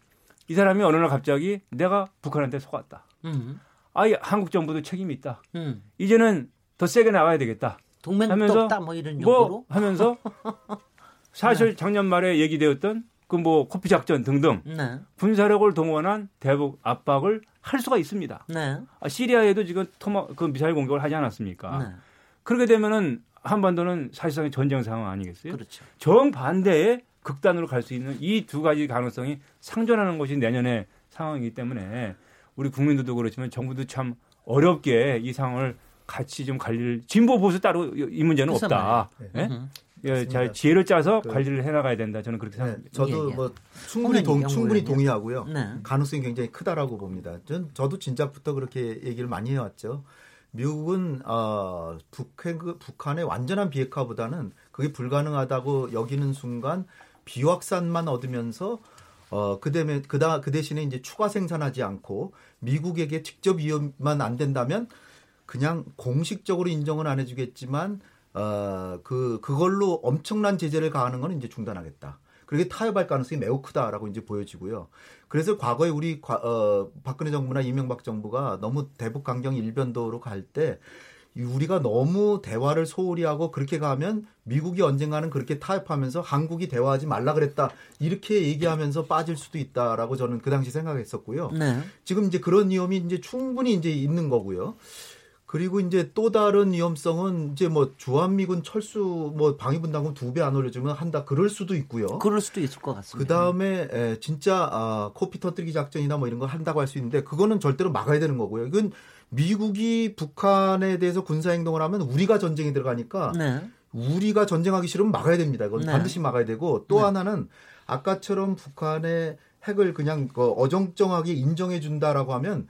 이 사람이 어느 날 갑자기 내가 북한한테 속았다. 음. 아예 한국 정부도 책임이 있다. 음. 이제는 더 세게 나가야 되겠다. 동맹도 없다 뭐 이런 뭐 용도로 하면서 사실 네. 작년 말에 얘기되었던 그 뭐 코피 작전 등등 네. 군사력을 동원한 대북 압박을 할 수가 있습니다. 네. 아, 시리아에도 지금 토마 그 미사일 공격을 하지 않았습니까? 네. 그렇게 되면은 한반도는 사실상 전쟁 상황 아니겠어요? 그렇죠. 정반대의 극단으로 갈 수 있는 이 두 가지 가능성이 상존하는 것이 내년의 상황이기 때문에 우리 국민들도 그렇지만 정부도 참 어렵게 이 상황을 같이 좀 관리를 진보 보수 따로 이 문제는 없다. 네? 예, 잘 지혜를 짜서 그, 관리를 해나가야 된다. 저는 그렇게 네, 생각합니다. 저도 예, 예. 뭐 충분히 동, 충분히 동의하고요. 네. 가능성이 굉장히 크다라고 봅니다. 전 저도 진작부터 그렇게 얘기를 많이 해왔죠. 미국은 어, 북한, 북한의 완전한 비핵화보다는 그게 불가능하다고 여기는 순간 비확산만 얻으면서 어, 그, 대면, 그다, 그 대신에 이제 추가 생산하지 않고 미국에게 직접 위협만 안 된다면 그냥 공식적으로 인정은 안 해주겠지만 어, 그, 그걸로 엄청난 제재를 가하는 건 이제 중단하겠다. 그렇게 타협할 가능성이 매우 크다라고 이제 보여지고요. 그래서 과거에 우리 과, 어, 박근혜 정부나 이명박 정부가 너무 대북 강경 일변도로 갈 때 우리가 너무 대화를 소홀히 하고 그렇게 가면 미국이 언젠가는 그렇게 타협하면서 한국이 대화하지 말라 그랬다 이렇게 얘기하면서 빠질 수도 있다라고 저는 그 당시 생각했었고요. 네. 지금 이제 그런 위험이 이제 충분히 이제 있는 거고요. 그리고 이제 또 다른 위험성은 이제 뭐 주한미군 철수 뭐 방위분담금 두 배 안 올려주면 한다 그럴 수도 있고요. 그럴 수도 있을 것 같습니다. 그 다음에 에, 진짜 아, 코피 터뜨리기 작전이나 뭐 이런 걸 한다고 할 수 있는데 그거는 절대로 막아야 되는 거고요. 이건 미국이 북한에 대해서 군사 행동을 하면 우리가 전쟁에 들어가니까 네. 우리가 전쟁하기 싫으면 막아야 됩니다. 이건 네. 반드시 막아야 되고 또 네. 하나는 아까처럼 북한의 핵을 그냥 그 어정쩡하게 인정해 준다라고 하면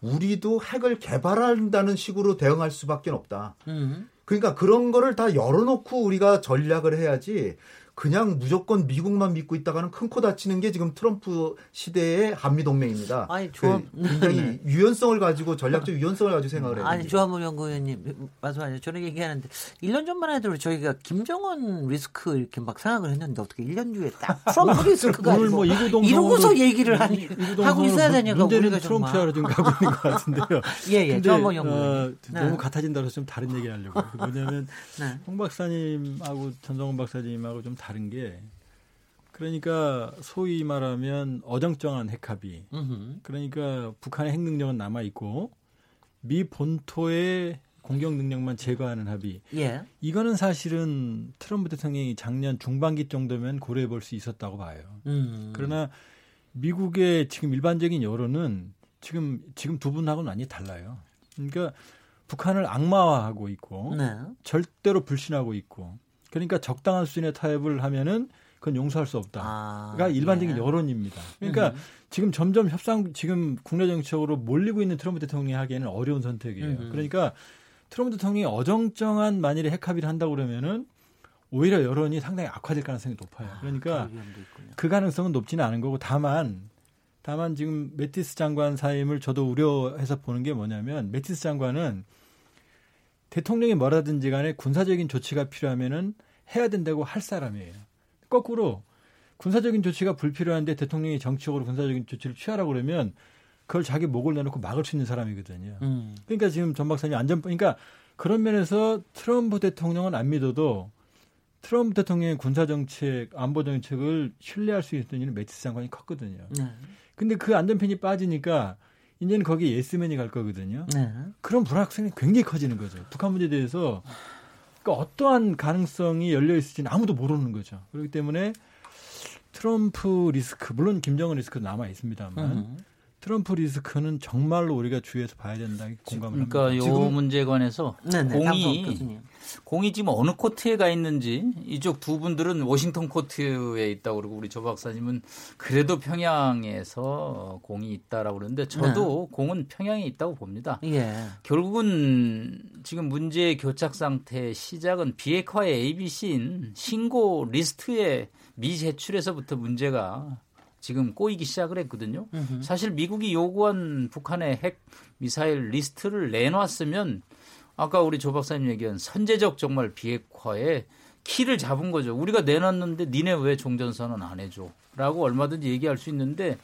우리도 핵을 개발한다는 식으로 대응할 수밖에 없다. 음. 그러니까 그런 거를 다 열어놓고 우리가 전략을 해야지 그냥 무조건 미국만 믿고 있다가는 큰 코 다치는 게 지금 트럼프 시대의 한미 동맹입니다. 아니, 조합 그 굉장히 네. 유연성을 가지고 전략적 유연성을 가지고 생각을 해요. 아니 조한문 연구위원님 말씀하세요. 저는 얘기하는데 1년 전만 해도 저희가 김정은 리스크 이렇게 막 생각을 했는데 어떻게 1년 뒤에 딱 트럼프 리스크가 오늘 뭐 이러고서 얘기를 하니 하고 있어야 되냐가 우리가 트럼프야로 지금 가고 있는 것 같은데요. 예예. 예, 조한문 연구위원님 어, 너무 네. 같아진다 그래서 좀 다른 얘기 하려고. 뭐냐면 네. 홍 박사님하고 전성훈 박사님하고 좀 다른 게 그러니까 소위 말하면 어정쩡한 핵합의. 그러니까 북한의 핵 능력은 남아 있고 미 본토의 공격 능력만 제거하는 합의. 예. 이거는 사실은 트럼프 대통령이 작년 중반기 정도면 고려해 볼 수 있었다고 봐요. 음. 그러나 미국의 지금 일반적인 여론은 지금 지금 두 분하고는 완전히 달라요. 그러니까 북한을 악마화하고 있고 네. 절대로 불신하고 있고 그러니까 적당한 수준의 타협을 하면은 그건 용서할 수 없다. 아, 그러니까 일반적인 네. 여론입니다. 그러니까 음. 지금 점점 협상 지금 국내 정책으로 몰리고 있는 트럼프 대통령이 하기에는 어려운 선택이에요. 음. 그러니까 트럼프 대통령이 어정쩡한 만일에 핵합의를 한다고 그러면은 오히려 여론이 상당히 악화될 가능성이 높아요. 아, 그러니까 아, 그 가능성은 높지는 않은 거고 다만 다만 지금 매티스 장관 사임을 저도 우려해서 보는 게 뭐냐면 매티스 장관은 대통령이 뭐라든지 간에 군사적인 조치가 필요하면은 해야 된다고 할 사람이에요. 거꾸로 군사적인 조치가 불필요한데 대통령이 정치적으로 군사적인 조치를 취하라고 그러면 그걸 자기 목을 내놓고 막을 수 있는 사람이거든요. 음. 그러니까 지금 전 박사님 안전 그러니까 그런 면에서 트럼프 대통령은 안 믿어도 트럼프 대통령의 군사 정책, 안보 정책을 신뢰할 수 있는 일은 매티스 장관이 컸거든요. 네. 근데 그 안전편이 빠지니까 이제는 거기에 예스맨이 갈 거거든요. 네. 그런 불확실성이 굉장히 커지는 거죠. 북한 문제에 대해서 그러니까 어떠한 가능성이 열려 있을지는 아무도 모르는 거죠. 그렇기 때문에 트럼프 리스크 물론 김정은 리스크도 남아 있습니다만 음. 트럼프 리스크는 정말로 우리가 주의해서 봐야 된다 공감을 그러니까 합니다. 요 문제에 관해서 네네, 공이 공이 지금 어느 코트에 가 있는지 이쪽 두 분들은 워싱턴 코트에 있다고 그러고 우리 조 박사님은 그래도 평양에서 공이 있다라고 그러는데 저도 네. 공은 평양에 있다고 봅니다. 예. 결국은 지금 문제의 교착 상태 시작은 비핵화의 ABC인 신고 리스트의 미제출에서부터 문제가 지금 꼬이기 시작을 했거든요. 으흠. 사실 미국이 요구한 북한의 핵 미사일 리스트를 내놨으면 아까 우리 조 박사님 얘기한 선제적 정말 비핵화에 키를 잡은 거죠. 우리가 내놨는데 니네 왜 종전선언 안 해줘? 라고 얼마든지 얘기할 수 있는데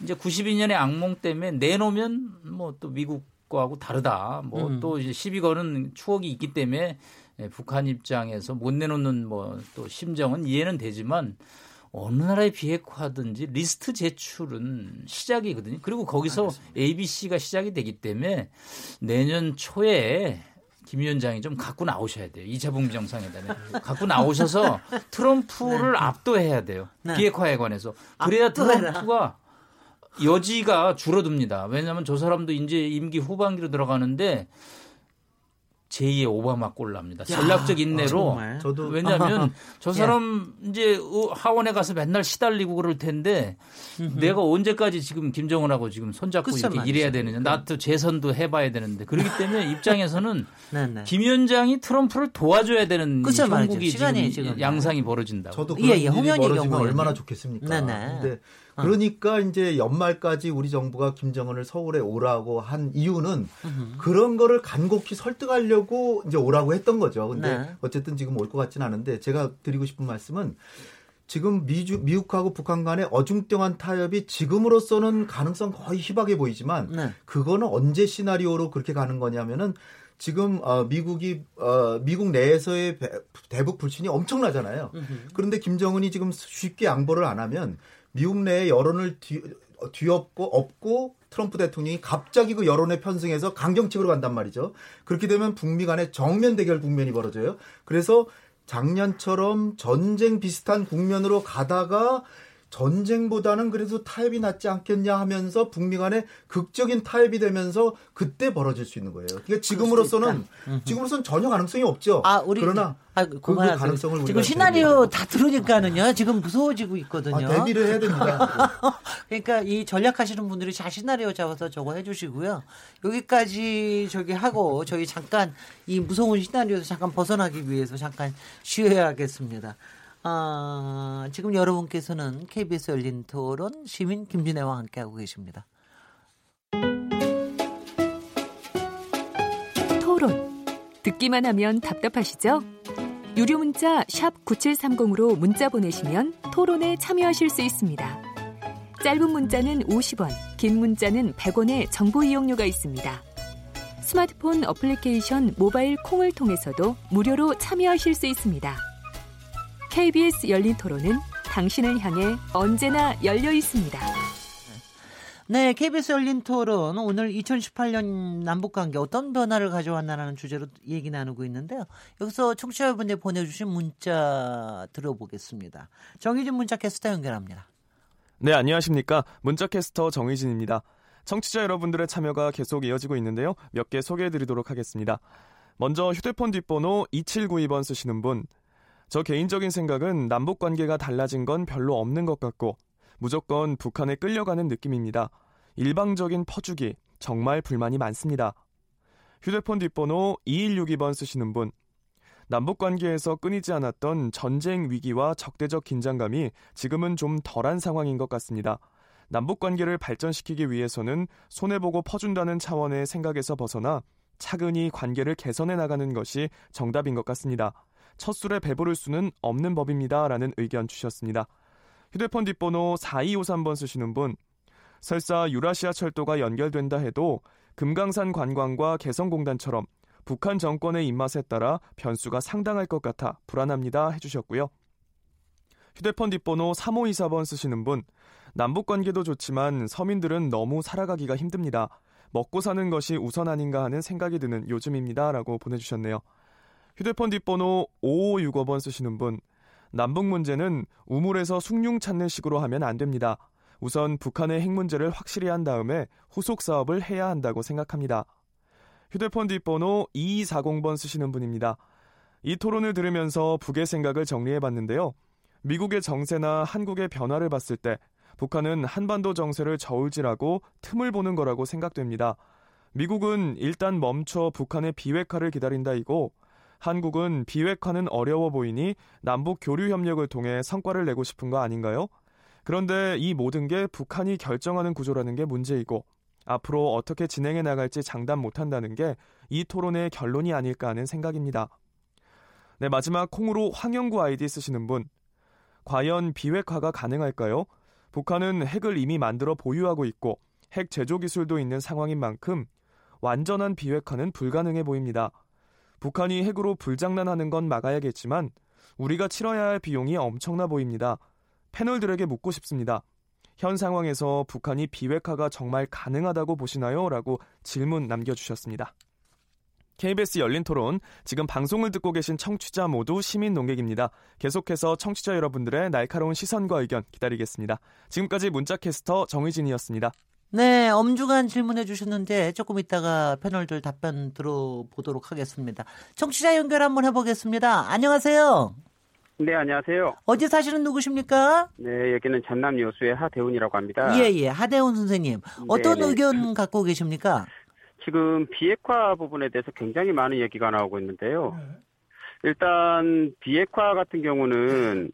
이제 92년의 악몽 때문에 내놓으면 뭐 또 미국 거하고 다르다. 뭐또 음. 이제 시비 거는 추억이 있기 때문에 예, 북한 입장에서 못 내놓는 뭐 또 심정은 이해는 되지만 어느 나라의 비핵화든지 리스트 제출은 시작이거든요. 그리고 거기서 알겠습니다. ABC가 시작이 되기 때문에 내년 초에 김 위원장이 좀 갖고 나오셔야 돼요. 2차 북미 정상회담에. 갖고 나오셔서 트럼프를 네. 압도해야 돼요. 네. 비핵화에 관해서. 그래야 압도해라. 트럼프가 여지가 줄어듭니다. 왜냐하면 저 사람도 이제 임기 후반기로 들어가는데 제2의 오바마 꼴납니다. 전략적 인내로. 아, 저도 왜냐하면 저 사람 예. 이제 하원에 가서 맨날 시달리고 그럴 텐데 내가 언제까지 지금 김정은하고 지금 손잡고 이렇게 말이죠. 일해야 되느냐. 나도 재선도 해봐야 되는데 그렇기 때문에 입장에서는 네, 네. 김 위원장이 트럼프를 도와줘야 되는 형국이 지금, 지금, 양상이 벌어진다. 저도 그런 예, 예, 일이 벌어지면 얼마나 좋겠습니까? 네, 네. 근데 어. 그러니까 이제 연말까지 우리 정부가 김정은을 서울에 오라고 한 이유는 그런 거를 간곡히 설득하려고 이제 오라고 했던 거죠. 근데 네. 어쨌든 지금 올 것 같지는 않은데 제가 드리고 싶은 말씀은 지금 미주, 미국하고 북한 간의 어중쩡한 타협이 지금으로서는 가능성 거의 희박해 보이지만 네. 그거는 언제 시나리오로 그렇게 가는 거냐면은 지금 어, 미국이 어, 미국 내에서의 대북 불신이 엄청나잖아요. 그런데 김정은이 지금 쉽게 양보를 안 하면 미국 내의 여론을 뒤, 뒤엎고 업고 트럼프 대통령이 갑자기 그 여론에 편승해서 강경책으로 간단 말이죠. 그렇게 되면 북미 간의 정면 대결 국면이 벌어져요. 그래서 작년처럼 전쟁 비슷한 국면으로 가다가 전쟁보다는 그래도 타협이 낫지 않겠냐 하면서 북미 간에 극적인 타협이 되면서 그때 벌어질 수 있는 거예요. 그러니까 지금으로서는 지금으로서는 전혀 가능성이 없죠. 아, 우리 그러나 아, 그, 그 가능성을 지금 시나리오 다 들으니까는요. 지금 무서워지고 있거든요. 아, 대비를 해야 됩니다. 그러니까 이 전략하시는 분들이 잘 시나리오 잡아서 저거 해주시고요. 여기까지 저기 하고 저희 잠깐 이 무서운 시나리오에서 잠깐 벗어나기 위해서 잠깐 쉬어야겠습니다. 아, 지금 여러분께서는 KBS 열린 토론 시민 김진애와 함께하고 계십니다. 토론. 듣기만 하면 답답하시죠? 유료 문자 9730으로 문자 보내시면 토론에 참여하실 수 있습니다. 짧은 문자는 50원, 긴 문자는 100원의 정보 이용료가 있습니다. 스마트폰 어플리케이션 모바일 콩을 통해서도 무료로 참여하실 수 있습니다. KBS 열린 토론은 당신을 향해 언제나 열려 있습니다. 네, KBS 열린 토론 오늘 2018년 남북 관계 어떤 변화를 가져왔나라는 주제로 얘기 나누고 있는데요. 여기서 청취자분들 보내주신 문자 들어보겠습니다. 정희진 문자 캐스터 연결합니다. 네, 안녕하십니까. 문자 캐스터 정희진입니다. 청취자 여러분들의 참여가 계속 이어지고 있는데요. 몇 개 소개해드리도록 하겠습니다. 먼저 휴대폰 뒷번호 2792번 쓰시는 분. 저 개인적인 생각은 남북 관계가 달라진 건 별로 없는 것 같고 무조건 북한에 끌려가는 느낌입니다. 일방적인 퍼주기 정말 불만이 많습니다. 휴대폰 뒷번호 2162번 쓰시는 분. 남북 관계에서 끊이지 않았던 전쟁 위기와 적대적 긴장감이 지금은 좀 덜한 상황인 것 같습니다. 남북 관계를 발전시키기 위해서는 손해보고 퍼준다는 차원의 생각에서 벗어나 차근히 관계를 개선해 나가는 것이 정답인 것 같습니다. 첫 술에 배부를 수는 없는 법입니다. 라는 의견 주셨습니다. 휴대폰 뒷번호 4253번 쓰시는 분. 설사 유라시아 철도가 연결된다 해도 금강산 관광과 개성공단처럼 북한 정권의 입맛에 따라 변수가 상당할 것 같아 불안합니다. 해주셨고요. 휴대폰 뒷번호 3524번 쓰시는 분. 남북 관계도 좋지만 서민들은 너무 살아가기가 힘듭니다. 먹고 사는 것이 우선 아닌가 하는 생각이 드는 요즘입니다. 라고 보내주셨네요. 휴대폰 뒷번호 5565번 쓰시는 분. 남북 문제는 우물에서 숭늉 찾는 식으로 하면 안 됩니다. 우선 북한의 핵 문제를 확실히 한 다음에 후속 사업을 해야 한다고 생각합니다. 휴대폰 뒷번호 2240번 쓰시는 분입니다. 이 토론을 들으면서 북의 생각을 정리해 봤는데요. 미국의 정세나 한국의 변화를 봤을 때 북한은 한반도 정세를 저울질하고 틈을 보는 거라고 생각됩니다. 미국은 일단 멈춰 북한의 비핵화를 기다린다 이고 한국은 비핵화는 어려워 보이니 남북 교류 협력을 통해 성과를 내고 싶은 거 아닌가요? 그런데 이 모든 게 북한이 결정하는 구조라는 게 문제이고 앞으로 어떻게 진행해 나갈지 장담 못한다는 게 이 토론의 결론이 아닐까 하는 생각입니다. 네, 마지막 콩으로 황영구 아이디 쓰시는 분. 과연 비핵화가 가능할까요? 북한은 핵을 이미 만들어 보유하고 있고 핵 제조 기술도 있는 상황인 만큼 완전한 비핵화는 불가능해 보입니다. 북한이 핵으로 불장난하는 건 막아야겠지만 우리가 치러야 할 비용이 엄청나 보입니다. 패널들에게 묻고 싶습니다. 현 상황에서 북한이 비핵화가 정말 가능하다고 보시나요? 라고 질문 남겨주셨습니다. KBS 열린 토론, 지금 방송을 듣고 계신 청취자 모두 시민 농객입니다. 계속해서 청취자 여러분들의 날카로운 시선과 의견 기다리겠습니다. 지금까지 문자캐스터 정의진이었습니다. 네, 엄중한 질문해 주셨는데 조금 있다가 패널들 답변 들어보도록 하겠습니다. 청취자 연결 한번 해보겠습니다. 안녕하세요. 네, 안녕하세요. 어디 사시는 누구십니까? 네, 여기는 전남 여수의 하대훈이라고 합니다. 예, 예. 하대훈 선생님. 어떤 네네. 의견 갖고 계십니까? 지금 비핵화 부분에 대해서 굉장히 많은 얘기가 나오고 있는데요. 일단 비핵화 같은 경우는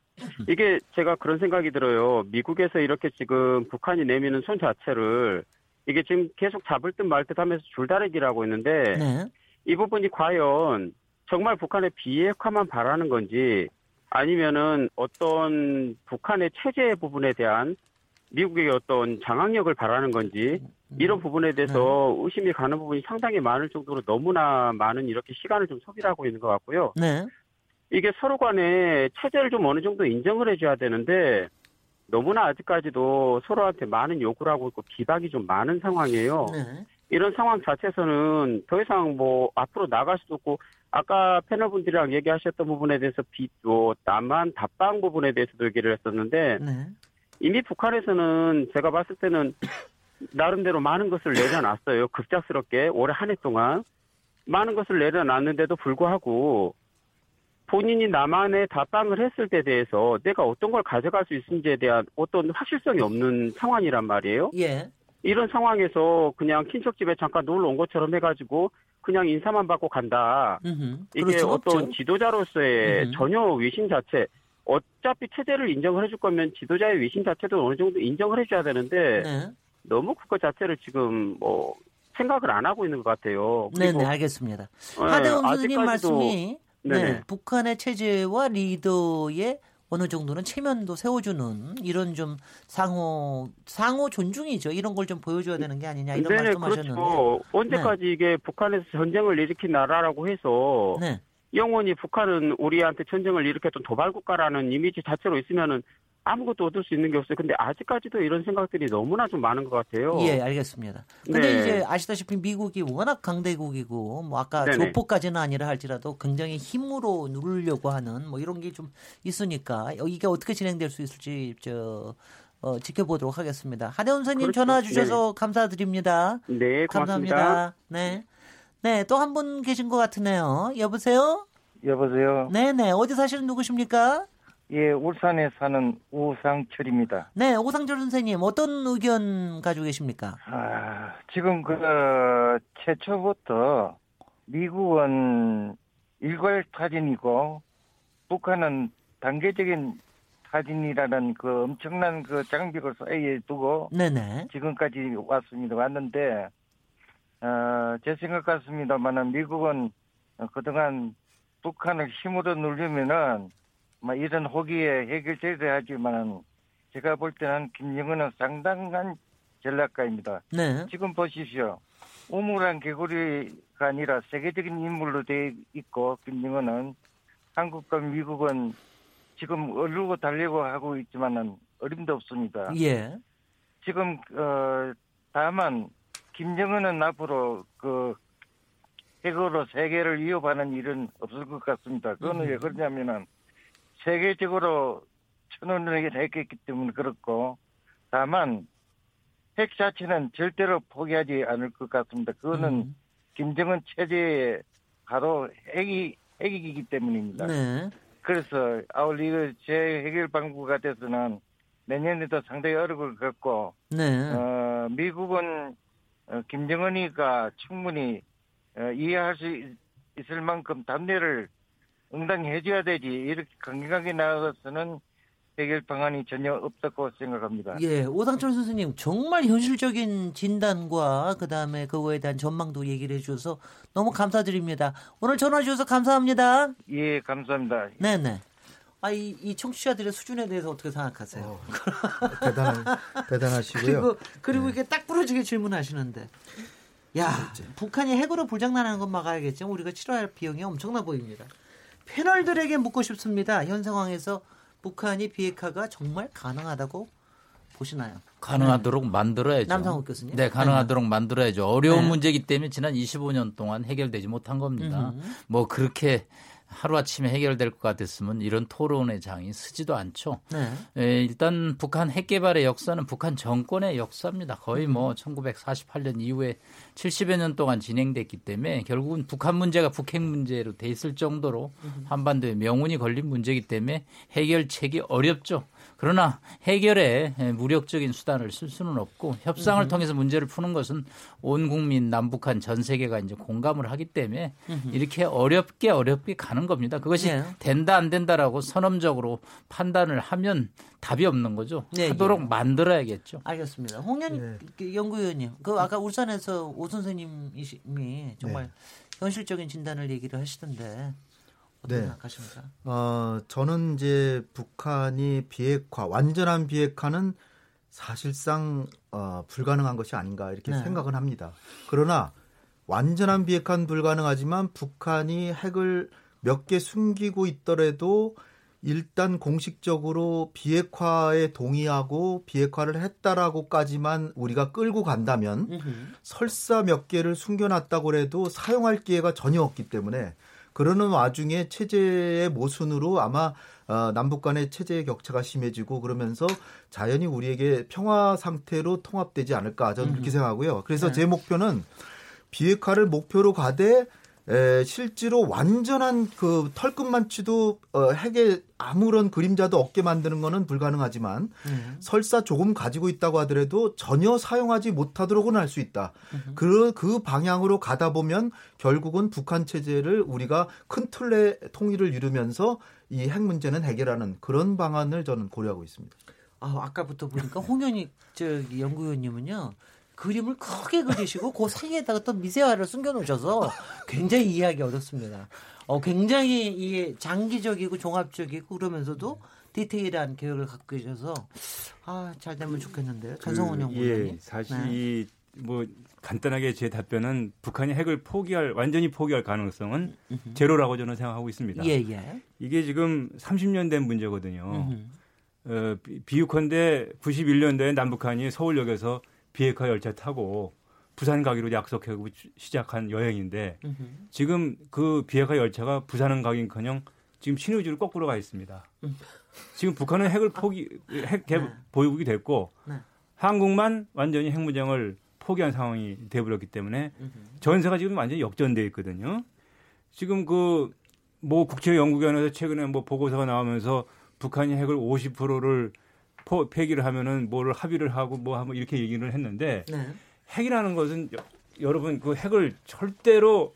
이게 제가 그런 생각이 들어요. 미국에서 이렇게 지금 북한이 내미는 손 자체를 이게 지금 계속 잡을 듯 말 듯 하면서 줄다리기라고 했는데 네. 이 부분이 과연 정말 북한의 비핵화만 바라는 건지 아니면은 어떤 북한의 체제 부분에 대한 미국의 어떤 장악력을 바라는 건지 이런 부분에 대해서 네. 의심이 가는 부분이 상당히 많을 정도로 너무나 많은 이렇게 시간을 좀 소비하고 있는 것 같고요. 네. 이게 서로 간에 체제를 좀 어느 정도 인정을 해줘야 되는데 너무나 아직까지도 서로한테 많은 요구를 하고 있고 비박이 좀 많은 상황이에요. 네. 이런 상황 자체에서는 더 이상 뭐 앞으로 나갈 수도 없고 아까 패널분들이랑 얘기하셨던 부분에 대해서 비, 뭐, 남한 답방 부분에 대해서도 얘기를 했었는데, 네. 이미 북한에서는 제가 봤을 때는 나름대로 많은 것을 내려놨어요. 급작스럽게 올해 한 해 동안. 많은 것을 내려놨는데도 불구하고 본인이 남한에 답방을 했을 때 대해서 내가 어떤 걸 가져갈 수 있는지에 대한 어떤 확실성이 없는 상황이란 말이에요. 예. 이런 상황에서 그냥 친척집에 잠깐 놀러 온 것처럼 해가지고 그냥 인사만 받고 간다. 음흠, 이게 어떤 없죠. 지도자로서의 음흠. 전혀 위신 자체, 어차피 체제를 인정을 해줄 거면 지도자의 위신 자체도 어느 정도 인정을 해줘야 되는데 네. 너무 그것 자체를 지금 뭐 생각을 안 하고 있는 것 같아요. 네 네 알겠습니다. 네, 하대원 교수님 말씀이 네, 북한의 체제와 리더의 어느 정도는 체면도 세워주는 이런 좀 상호 상호 존중이죠. 이런 걸 좀 보여줘야 되는 게 아니냐 이런 네, 말씀하셨는데 그렇죠. 언제까지 네. 이게 북한에서 전쟁을 일으킨 나라라고 해서 네. 영원히 북한은 우리한테 전쟁을 일으켰던 도발국가라는 이미지 자체로 있으면은 아무것도 얻을 수 있는 게 없어요. 근데 아직까지도 이런 생각들이 너무나 좀 많은 것 같아요. 예, 알겠습니다. 근데 네. 이제 아시다시피 미국이 워낙 강대국이고 뭐 아까 네네. 조폭까지는 아니라 할지라도 굉장히 힘으로 누르려고 하는 뭐 이런 게 좀 있으니까 이게 어떻게 진행될 수 있을지 저 어, 지켜보도록 하겠습니다. 하대훈 선님 그렇죠. 전화 주셔서 네. 감사드립니다. 네, 고맙습니다. 감사합니다. 네. 네, 또 한 분 계신 것 같으네요. 여보세요? 여보세요? 네네. 어디 사시는 누구십니까? 예, 울산에 사는 우상철입니다. 네, 우상철 선생님, 어떤 의견 가지고 계십니까? 아, 지금 그, 최초부터 미국은 일괄 타진이고, 북한은 단계적인 타진이라는 그 엄청난 그 장벽을 쌓여 두고, 네네. 지금까지 왔습니다. 왔는데, 어, 제 생각 같습니다만은 미국은 그동안 북한을 힘으로 누르면은 뭐 이런 호기에 해결돼야 하지만은 제가 볼 때는 김정은은 상당한 전략가입니다. 네. 지금 보십시오. 우물한 개구리가 아니라 세계적인 인물로 돼 있고 김정은은 한국과 미국은 지금 얼르고 달려고 하고 있지만은 어림도 없습니다. 예. 지금 어 다만 김정은은 앞으로 그 핵으로 세계를 위협하는 일은 없을 것 같습니다. 그거는 음. 왜 그러냐면은 세계적으로 천원을 했기 때문에 그렇고 다만 핵 자체는 절대로 포기하지 않을 것 같습니다. 그거는 음. 김정은 체제의 바로 핵이 핵이기 때문입니다. 네. 그래서 아울리 제 해결 방법 같아서는 내년에도 상당히 어려울 것 같고 네. 어, 미국은 어, 김정은이가 충분히 어, 이해할 수 있을 만큼 담례를 응당히 해줘야 되지 이렇게 강경하게 나가서는 해결 방안이 전혀 없다고 생각합니다. 예, 오상철 선생님 정말 현실적인 진단과 그 다음에 그거에 대한 전망도 얘기를 해주셔서 너무 감사드립니다. 오늘 전화 주셔서 감사합니다. 예, 감사합니다. 네 네. 아, 이, 이 청취자들의 수준에 대해서 어떻게 생각하세요? 어, 대단, 대단하시고요. 그리고, 그리고 네. 이게 딱 부러지게 질문하시는데. 야, 북한이 핵으로 불장난하는 건 막아야겠죠. 우리가 치러야 비용이 엄청나 보입니다. 패널들에게 묻고 싶습니다. 현 상황에서 북한이 비핵화가 정말 가능하다고 보시나요? 가능하도록 네. 만들어야죠. 남상욱 교수님. 네, 가능하도록 네. 만들어야죠. 어려운 네. 문제이기 때문에 지난 25년 동안 해결되지 못한 겁니다. 음흠. 뭐 그렇게 하루아침에 해결될 것 같았으면 이런 토론의 장이 쓰지도 않죠. 네. 에, 일단 북한 핵 개발의 역사는 북한 정권의 역사입니다. 거의 뭐 1948년 이후에 70여 년 동안 진행됐기 때문에 결국은 북한 문제가 북핵 문제로 돼 있을 정도로 한반도에 명운이 걸린 문제이기 때문에 해결책이 어렵죠. 그러나 해결에 무력적인 수단을 쓸 수는 없고 협상을 통해서 문제를 푸는 것은 온 국민 남북한 전 세계가 이제 공감을 하기 때문에 이렇게 어렵게 어렵게 가는 겁니다. 그것이 네. 된다 안 된다라고 선언적으로 판단을 하면 답이 없는 거죠. 네, 하도록 네. 만들어야겠죠. 알겠습니다. 홍현 네. 연구위원님, 그 아까 울산에서 오 선생님이 정말 네. 현실적인 진단을 얘기를 하시던데 어떻게 네. 생각하십니까? 어, 저는 이제 북한이 비핵화, 완전한 비핵화는 사실상 어, 불가능한 것이 아닌가 이렇게 네. 생각은 합니다. 그러나 완전한 비핵화는 불가능하지만 북한이 핵을 몇 개 숨기고 있더라도 일단 공식적으로 비핵화에 동의하고 비핵화를 했다라고까지만 우리가 끌고 간다면 으흠. 설사 몇 개를 숨겨놨다고 해도 사용할 기회가 전혀 없기 때문에 그러는 와중에 체제의 모순으로 아마 어, 남북 간의 체제의 격차가 심해지고 그러면서 자연히 우리에게 평화 상태로 통합되지 않을까 저는 그렇게 생각하고요. 그래서 네. 제 목표는 비핵화를 목표로 가되 에, 실제로 완전한 그 털끝만치도 어, 핵에 아무런 그림자도 없게 만드는 거는 불가능하지만 음. 설사 조금 가지고 있다고 하더라도 전혀 사용하지 못하도록은 할 수 있다. 음. 그, 그 방향으로 가다 보면 결국은 북한 체제를 우리가 큰 틀의 통일을 이루면서 이 핵 문제는 해결하는 그런 방안을 저는 고려하고 있습니다. 아, 아까부터 보니까 홍현희 저기 연구위원님은요. 그림을 크게 그리시고 그 사이에다가 또 미세화를 숨겨놓으셔서 굉장히 이해하기 어렵습니다. 어, 굉장히 이게 장기적이고 종합적이고 그러면서도 디테일한 계획을 갖고 계셔서 아, 잘 되면 좋겠는데요. 전성훈 그, 연구원님. 예, 사실 네. 뭐 간단하게 제 답변은 북한이 핵을 포기할 완전히 포기할 가능성은 제로라고 저는 생각하고 있습니다. 예, 예. 이게 지금 30년 된 문제거든요. 어, 비유컨대 91년도에 남북한이 서울역에서 비핵화 열차 타고 부산 가기로 약속하고 시작한 여행인데 으흠. 지금 그 비핵화 열차가 부산은 가긴커녕 지금 신의주를 거꾸로 가 있습니다. 음. 지금 북한은 핵을 포기 핵 네. 보유국이 됐고 네. 한국만 완전히 핵 무장을 포기한 상황이 돼버렸기 때문에 으흠. 전세가 지금 완전히 역전돼 있거든요. 지금 그 뭐 국제연구기관에서 최근에 뭐 보고서가 나오면서 북한이 핵을 50%를 포, 폐기를 하면은 뭐를 합의를 하고 뭐 하면 이렇게 얘기를 했는데 네. 핵이라는 것은 여, 여러분 그 핵을 절대로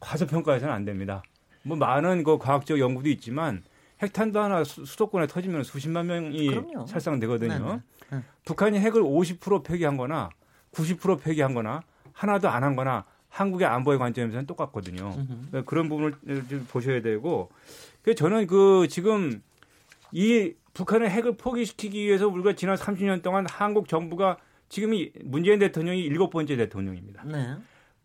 과소평가해서는 안 됩니다. 뭐 많은 그 과학적 연구도 있지만 핵탄두 하나 수, 도권에 터지면 수십만 명이 그럼요. 살상되거든요. 네, 네. 네. 북한이 핵을 50% 폐기한 거나 90% 폐기한 거나 하나도 안 한 거나 한국의 안보의 관점에서는 똑같거든요. 그런 부분을 좀 보셔야 되고 그 저는 그 지금 이 북한의 핵을 포기시키기 위해서 우리가 지난 30년 동안 한국 정부가 지금이 문재인 대통령이 일곱 번째 대통령입니다. 네.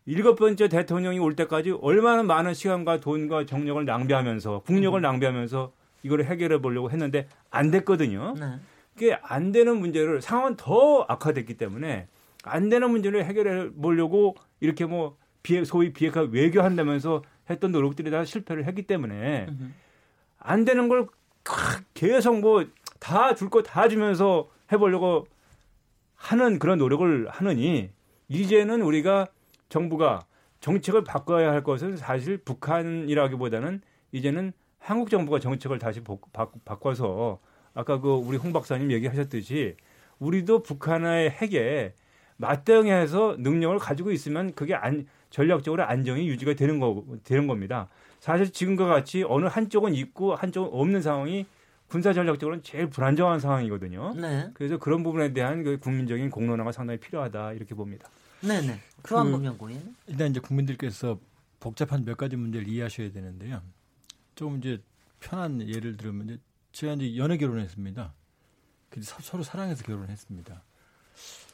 일곱 번째 대통령이 올 때까지 얼마나 많은 시간과 돈과 정력을 낭비하면서 국력을 음. 낭비하면서 이걸 해결해 보려고 했는데 안 됐거든요. 네. 그게 안 되는 문제를 상황은 더 악화됐기 때문에 안 되는 문제를 해결해 보려고 이렇게 뭐 비핵 소위 비핵화 외교한다면서 했던 노력들이 다 실패를 했기 때문에 안 되는 걸 계속 뭐 다 줄 거 다 주면서 해보려고 하는 그런 노력을 하느니 이제는 우리가 정부가 정책을 바꿔야 할 것은 사실 북한이라기보다는 이제는 한국 정부가 정책을 다시 바꿔서 아까 그 우리 홍 박사님 얘기하셨듯이 우리도 북한의 핵에 맞대응해서 능력을 가지고 있으면 그게 안, 전략적으로 안정이 유지가 되는 거 되는 겁니다. 사실 지금과 같이 어느 한쪽은 있고 한쪽은 없는 상황이 군사 전략적으로는 제일 불안정한 상황이거든요. 네. 그래서 그런 부분에 대한 그 국민적인 공론화가 상당히 필요하다 이렇게 봅니다. 네네. 그한국 연구인. 일단 이제 국민들께서 복잡한 몇 가지 문제를 이해하셔야 되는데요. 좀 이제 편한 예를 들면 이제 제가 이제 연애 결혼했습니다. 서로 사랑해서 결혼했습니다.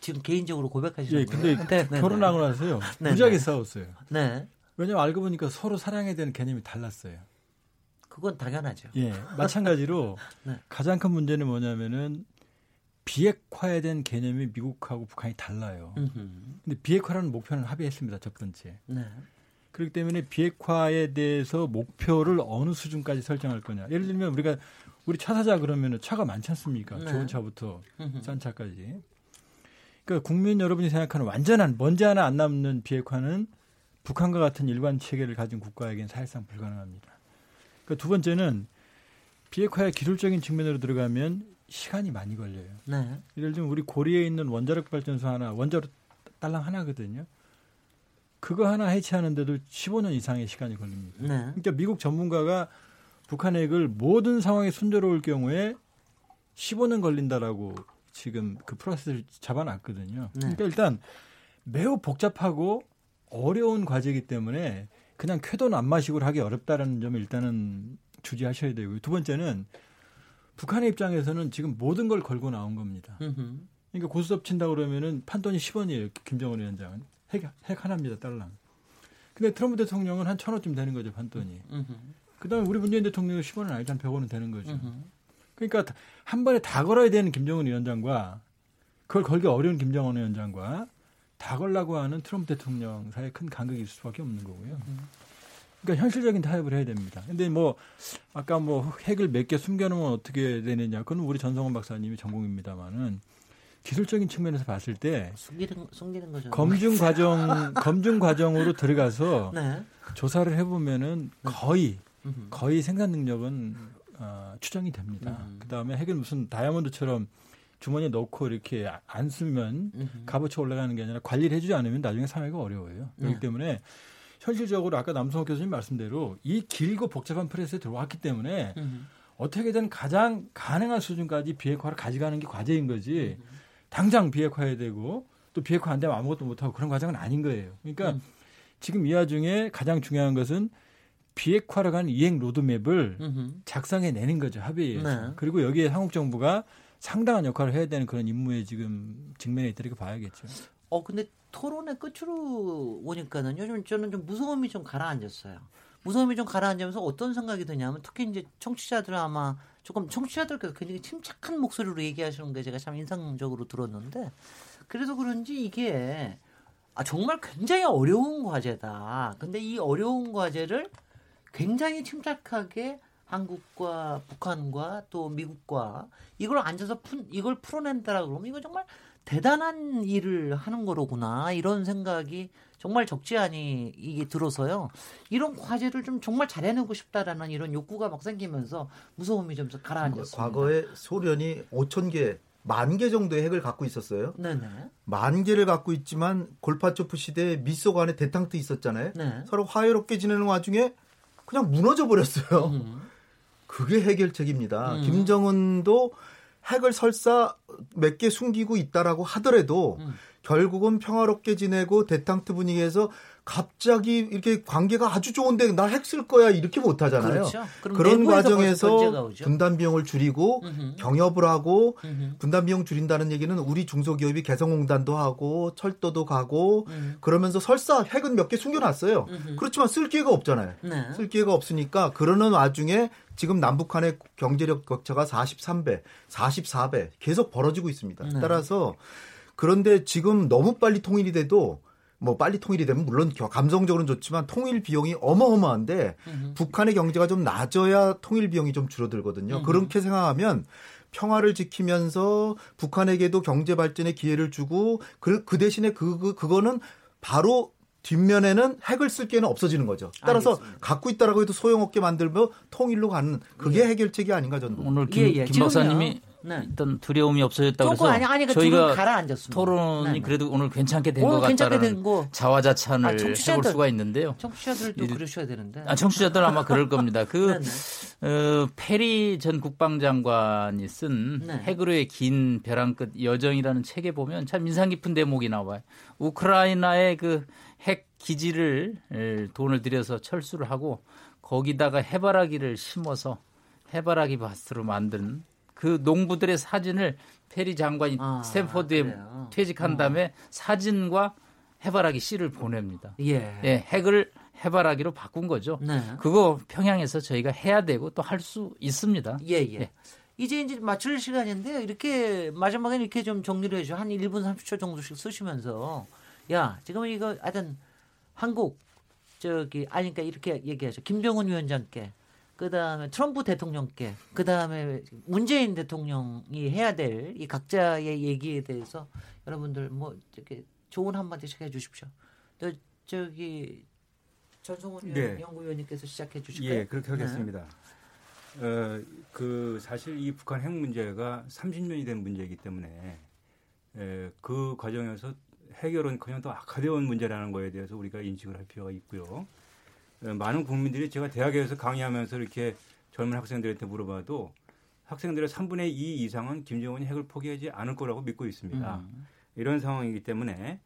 지금 개인적으로 고백하시는 예, 근데 거예요? 네, 네, 결혼하고 나서요. 네, 무지하게 싸웠어요. 네. 왜냐면 알고 보니까 서로 사랑에 대한 개념이 달랐어요. 그건 당연하죠. 예. 마찬가지로 네. 가장 큰 문제는 뭐냐면은 비핵화에 대한 개념이 미국하고 북한이 달라요. 근데 비핵화라는 목표는 합의했습니다. 첫 번째. 네. 그렇기 때문에 비핵화에 대해서 목표를 어느 수준까지 설정할 거냐. 예를 들면 우리가 우리 차 사자 그러면은 차가 많지 않습니까? 네. 좋은 차부터 싼 차까지. 그러니까 국민 여러분이 생각하는 완전한 먼지 하나 안 남는 비핵화는 북한과 같은 일관 체계를 가진 국가에겐 사실상 불가능합니다. 그러니까 두 번째는 비핵화의 기술적인 측면으로 들어가면 시간이 많이 걸려요. 네. 예를 들면 우리 고리에 있는 원자력 발전소 하나, 원자로 딸랑 하나거든요. 그거 하나 해체하는데도 15년 이상의 시간이 걸립니다. 네. 그러니까 미국 전문가가 북한 핵을 모든 상황에 순조로울 경우에 15년 걸린다라고 지금 그 프로세스를 잡아놨거든요. 네. 그러니까 일단 매우 복잡하고 어려운 과제이기 때문에 그냥 쾌도 안 마시고 하기 어렵다라는 점을 일단은 주지하셔야 되고요. 두 번째는 북한의 입장에서는 지금 모든 걸 걸고 나온 겁니다. 그러니까 고스톱 친다 그러면은 판돈이 10원이에요. 김정은 위원장은 핵, 핵 하나입니다. 달랑. 근데 트럼프 대통령은 한천 원쯤 되는 거죠 판돈이. 그다음에 우리 문재인 대통령은 10원은 아니죠. 한 100원은 되는 거죠. 그러니까 한 번에 다 걸어야 되는 김정은 위원장과 그걸 걸기 어려운 김정은 위원장과 다 걸라고 하는 트럼프 대통령 사이에 큰 간극이 있을 수밖에 없는 거고요. 그러니까 현실적인 타협을 해야 됩니다. 근데 뭐 아까 뭐 핵을 몇 개 숨겨놓으면 어떻게 되느냐, 그건 우리 전성원 박사님이 전공입니다만은 기술적인 측면에서 봤을 때 숨기는, 숨기는 거죠. 검증 과정 검증 과정으로 들어가서 네. 조사를 해보면은 거의 거의 생산 능력은 어, 추정이 됩니다. 음. 그 다음에 핵은 무슨 다이아몬드처럼 주머니에 넣고 이렇게 안 쓰면 값어치 올라가는 게 아니라 관리를 해주지 않으면 나중에 사회가 어려워요. 그렇기 네. 때문에 현실적으로 아까 남성호 교수님 말씀대로 이 길고 복잡한 프레스에 들어왔기 때문에 음. 어떻게든 가장 가능한 수준까지 비핵화를 가져가는 게 과제인 거지 음. 당장 비핵화해야 되고 또 비핵화 안 되면 아무것도 못하고 그런 과정은 아닌 거예요. 그러니까 음. 지금 이 와중에 가장 중요한 것은 비핵화로 가는 이행 로드맵을 작성해 내는 거죠 합의에서. 네. 그리고 여기에 한국 정부가 상당한 역할을 해야 되는 그런 임무에 지금 직면해 있다 이렇게 봐야겠죠. 어 근데 토론의 끝으로 오니까는 요즘 저는 좀 무서움이 좀 가라앉았어요. 무서움이 좀 가라앉으면서 어떤 생각이 드냐면 특히 이제 청취자들 아마 조금 청취자들께서 굉장히 침착한 목소리로 얘기하시는 게 제가 참 인상적으로 들었는데 그래서 그런지 이게 아 정말 굉장히 어려운 과제다. 근데 이 어려운 과제를 굉장히 침착하게 한국과 북한과 또 미국과 이걸 앉아서 푼 이걸 풀어낸다라 그러면 이거 정말 대단한 일을 하는 거로구나 이런 생각이 정말 적지 않이 이게 들어서요. 이런 과제를 좀 정말 잘해내고 싶다라는 이런 욕구가 막 생기면서 무서움이 좀 가라앉았습니다. 과거에 소련이 5천 개, 만 개 정도의 핵을 갖고 있었어요. 네네. 만 개를 갖고 있지만 골파초프 시대에 미소 간에 대탕트 있었잖아요. 네. 서로 화해롭게 지내는 와중에 그냥 무너져 버렸어요. 음. 그게 해결책입니다. 음. 김정은도 핵을 설사 몇 개 숨기고 있다라고 하더라도 음. 결국은 평화롭게 지내고 대탕트 분위기에서 갑자기 이렇게 관계가 아주 좋은데 나 핵 쓸 거야 이렇게 못 하잖아요. 그렇죠. 그런 과정에서 분담 비용을 줄이고 음흠. 경협을 하고 음흠. 분담 비용 줄인다는 얘기는 우리 중소기업이 개성공단도 하고 철도도 가고 음. 그러면서 설사 핵은 몇 개 숨겨놨어요. 그렇지만 쓸 기회가 없잖아요. 네. 쓸 기회가 없으니까 그러는 와중에 지금 남북 한의 경제력 격차가 43배, 44배 계속 벌어지고 있습니다. 네. 따라서 그런데 지금 너무 빨리 통일이 돼도 뭐 빨리 통일이 되면 물론 감성적으로는 좋지만 통일 비용이 어마어마한데 음흠. 북한의 경제가 좀 낮아야 통일 비용이 좀 줄어들거든요. 음흠. 그렇게 생각하면 평화를 지키면서 북한에게도 경제 발전의 기회를 주고 그, 그 대신에 그, 그 그거는 바로 뒷면에는 핵을 쓸 게는 없어지는 거죠. 따라서 알겠습니다. 갖고 있다라고 해도 소용없게 만들면 통일로 가는 그게 예. 해결책이 아닌가 저는 오늘 김, 예, 예. 김 박사님이 네. 어떤 두려움이 없어졌다고 해서 아니, 아니, 그러니까 저희가 가라앉았습니다. 토론이 네, 네. 그래도 오늘 괜찮게 된 것 같다는 자화자찬을 아, 해볼 수가 있는데요. 청취자들도 이, 그러셔야 되는데. 아, 청취자들 아마 그럴 겁니다. 그 어, 페리 전 국방장관이 쓴 네. 핵으로의 긴 벼랑 끝 여정이라는 책에 보면 참 인상 깊은 대목이 나와요. 우크라이나의 그 핵 기지를 돈을 들여서 철수를 하고 거기다가 해바라기를 심어서 해바라기 밭으로 만든 그 농부들의 사진을 페리 장관이 아, 스탠포드에 그래요. 퇴직한 어. 다음에 사진과 해바라기 씨를 보냅니다. 예. 예 핵을 해바라기로 바꾼 거죠. 네. 그거 평양에서 저희가 해야 되고 또 할 수 있습니다. 예, 예, 예. 이제 이제 맞출 시간인데요. 이렇게 마지막에 이렇게 좀 정리를 해줘. 한 1분 30초 정도씩 쓰시면서 야, 지금 이거 하여튼 한국 저기 아니까 그러니까 이렇게 얘기하죠. 김정은 위원장께 그 다음에 트럼프 대통령께, 그 다음에 문재인 대통령이 해야 될 이 각자의 얘기에 대해서 여러분들 뭐 이렇게 좋은 한마디씩 해 주십시오. 또 저기 전성훈 네. 연구위원님께서 시작해 주실까요? 예, 그렇게 하겠습니다. 네. 어, 그 사실 이 북한 핵 문제가 30년이 된 문제이기 때문에 에, 그 과정에서 해결은 그냥 더 악화되어 온 문제라는 거에 대해서 우리가 인식을 할 필요가 있고요. 어, 많은 국민들이 제가 대학에서 강의하면서 이렇게 젊은 학생들한테 물어봐도 학생들의 3분의 2 이상은 김정은이 핵을 포기하지 않을 거라고 믿고 있습니다. 음. 이런 상황이기 때문에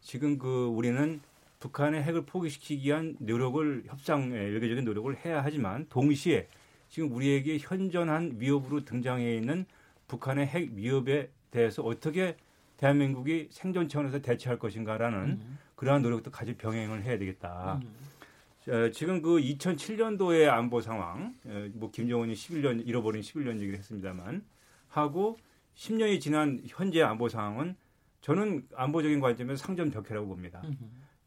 지금 그 우리는 북한의 핵을 포기시키기 위한 노력을 협상 외교적인 노력을 해야 하지만 동시에 지금 우리에게 현존한 위협으로 등장해 있는 북한의 핵 위협에 대해서 어떻게 대한민국이 생존 차원에서 대처할 것인가라는 음. 그러한 노력도 같이 병행을 해야 되겠다. 음. 어, 지금 그 2007년도의 안보 상황, 어, 뭐 김정은이 11년 잃어버린 11년 얘기를 했습니다만 하고 10년이 지난 현재 안보 상황은 저는 안보적인 관점에서 상점벽해라고 봅니다.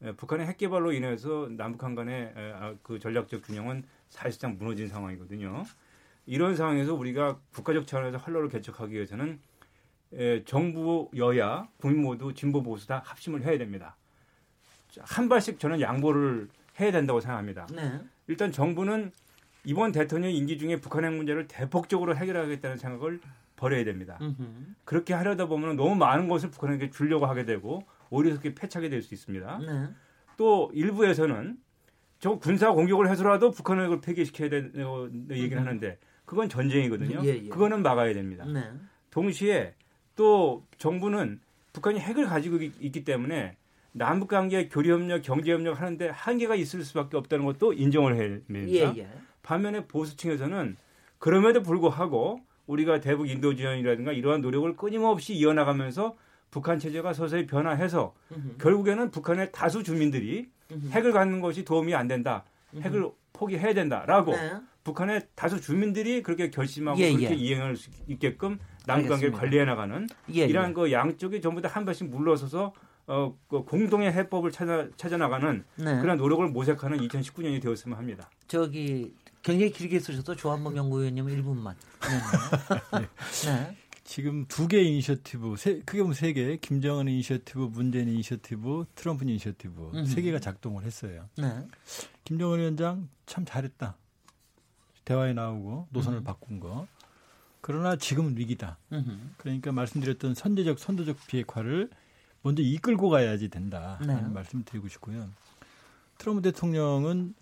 에, 예, 북한의 핵 개발로 인해서 남북한 간의 에, 아, 그 전략적 균형은 사실상 무너진 상황이거든요. 이런 상황에서 우리가 국가적 차원에서 활로를 개척하기 위해서는 에, 정부 여야 국민 모두 진보 보수 다 합심을 해야 됩니다. 한 발씩 저는 양보를 해야 된다고 생각합니다. 네. 일단 정부는 이번 대통령 임기 중에 북한 핵 문제를 대폭적으로 해결하겠다는 생각을 버려야 됩니다. 음흠. 그렇게 하려다 보면 너무 많은 것을 북한에게 주려고 하게 되고 오히려 그렇게 패착이 될 수 있습니다. 네. 또 일부에서는 저 군사 공격을 해서라도 북한 핵을 폐기시켜야 되는 얘기를 하는데 그건 전쟁이거든요. 예, 예. 그거는 막아야 됩니다. 네. 동시에 또 정부는 북한이 핵을 가지고 있기 때문에 남북 관계 교류 협력, 경제 협력 하는데 한계가 있을 수밖에 없다는 것도 인정을 해야 됩니다. 예, 예. 반면에 보수층에서는 그럼에도 불구하고 우리가 대북 인도 지원이라든가 이러한 노력을 끊임없이 이어나가면서 북한 체제가 서서히 변화해서 음흠. 결국에는 북한의 다수 주민들이 음흠. 핵을 갖는 것이 도움이 안 된다. 음흠. 핵을 포기해야 된다라고 네. 북한의 다수 주민들이 그렇게 결심하고 예, 그렇게 예. 이행할 수 있게끔 남북 관계를 관리해 나가는 예, 예, 이러한 그 양쪽이 전부 다 한 발씩 물러서서 어, 그 공동의 해법을 찾아, 찾아 나가는 네. 그런 노력을 모색하는 2019년이 되었으면 합니다. 저기 굉장히 길게 쓰셔도 조한범 연구위원님 1분만. 네. 네. 지금 두 개 이니셔티브, 세, 크게 보면 세 개, 김정은 이니셔티브, 문재인 이니셔티브, 트럼프 이니셔티브 음흠. 세 개가 작동을 했어요. 네. 김정은 위원장 참 잘했다. 대화에 나오고 노선을 음흠. 바꾼 거. 그러나 지금은 위기다. 음흠. 그러니까 말씀드렸던 선제적, 선도적 비핵화를 먼저 이끌고 가야지 된다. 네. 말씀 드리고 싶고요. 트럼프 대통령은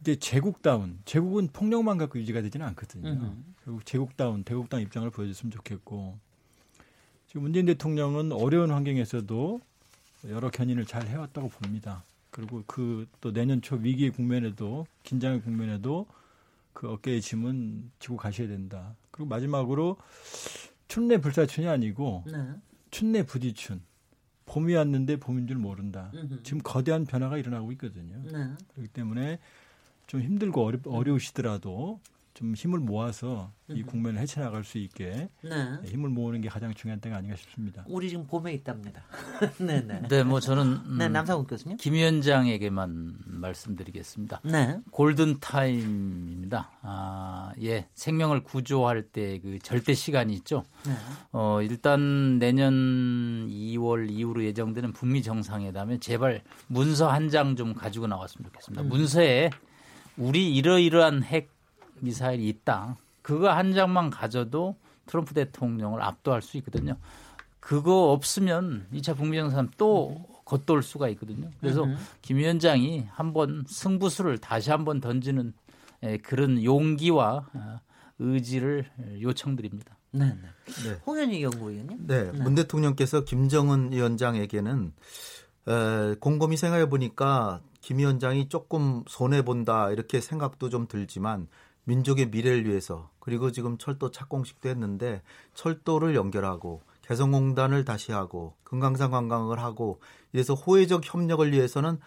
이제 제국다운, 제국은 폭력만 갖고 유지가 되지는 않거든요. 음. 결국 제국다운, 대국다운 입장을 보여줬으면 좋겠고 지금 문재인 대통령은 어려운 환경에서도 여러 견인을 잘 해왔다고 봅니다. 그리고 그 또 내년 초 위기의 국면에도 긴장의 국면에도 그 어깨의 짐은 지고 가셔야 된다. 그리고 마지막으로 춘내 불사춘이 아니고 네. 춘내 부디춘. 봄이 왔는데 봄인 줄 모른다. 음흠. 지금 거대한 변화가 일어나고 있거든요. 네. 그렇기 때문에 좀 힘들고 어려, 어려우시더라도 좀 힘을 모아서 이 국면을 헤쳐나갈 수 있게 네. 힘을 모으는 게 가장 중요한 때가 아닌가 싶습니다. 우리 지금 봄에 있답니다. 네, 네. 네, 뭐 저는 음, 네, 남상훈 교수님. 김 위원장에게만 말씀드리겠습니다. 네. 골든 타임입니다. 아, 예. 생명을 구조할 때 그 절대 시간이 있죠. 네. 어, 일단 내년 2월 이후로 예정되는 북미 정상회담에 제발 문서 한 장 좀 가지고 나왔으면 좋겠습니다. 음. 문서에 우리 이러이러한 핵 미사일이 있다. 그거 한 장만 가져도 트럼프 대통령을 압도할 수 있거든요. 그거 없으면 2차 북미 정상 또 겉돌 수가 있거든요. 그래서 김 위원장이 한번 승부수를 다시 한번 던지는 그런 용기와 어, 의지를 요청드립니다. 네, 네. 네. 홍현희 연구위원님. 네, 네, 문 대통령께서 김정은 위원장에게는 에, 곰곰이 생각해 보니까 김 위원장이 조금 손해 본다 이렇게 생각도 좀 들지만 민족의 미래를 위해서 그리고 지금 철도 착공식도 했는데 철도를 연결하고 개성공단을 다시 하고 금강산 관광을 하고 이래서 호혜적 협력을 위해서는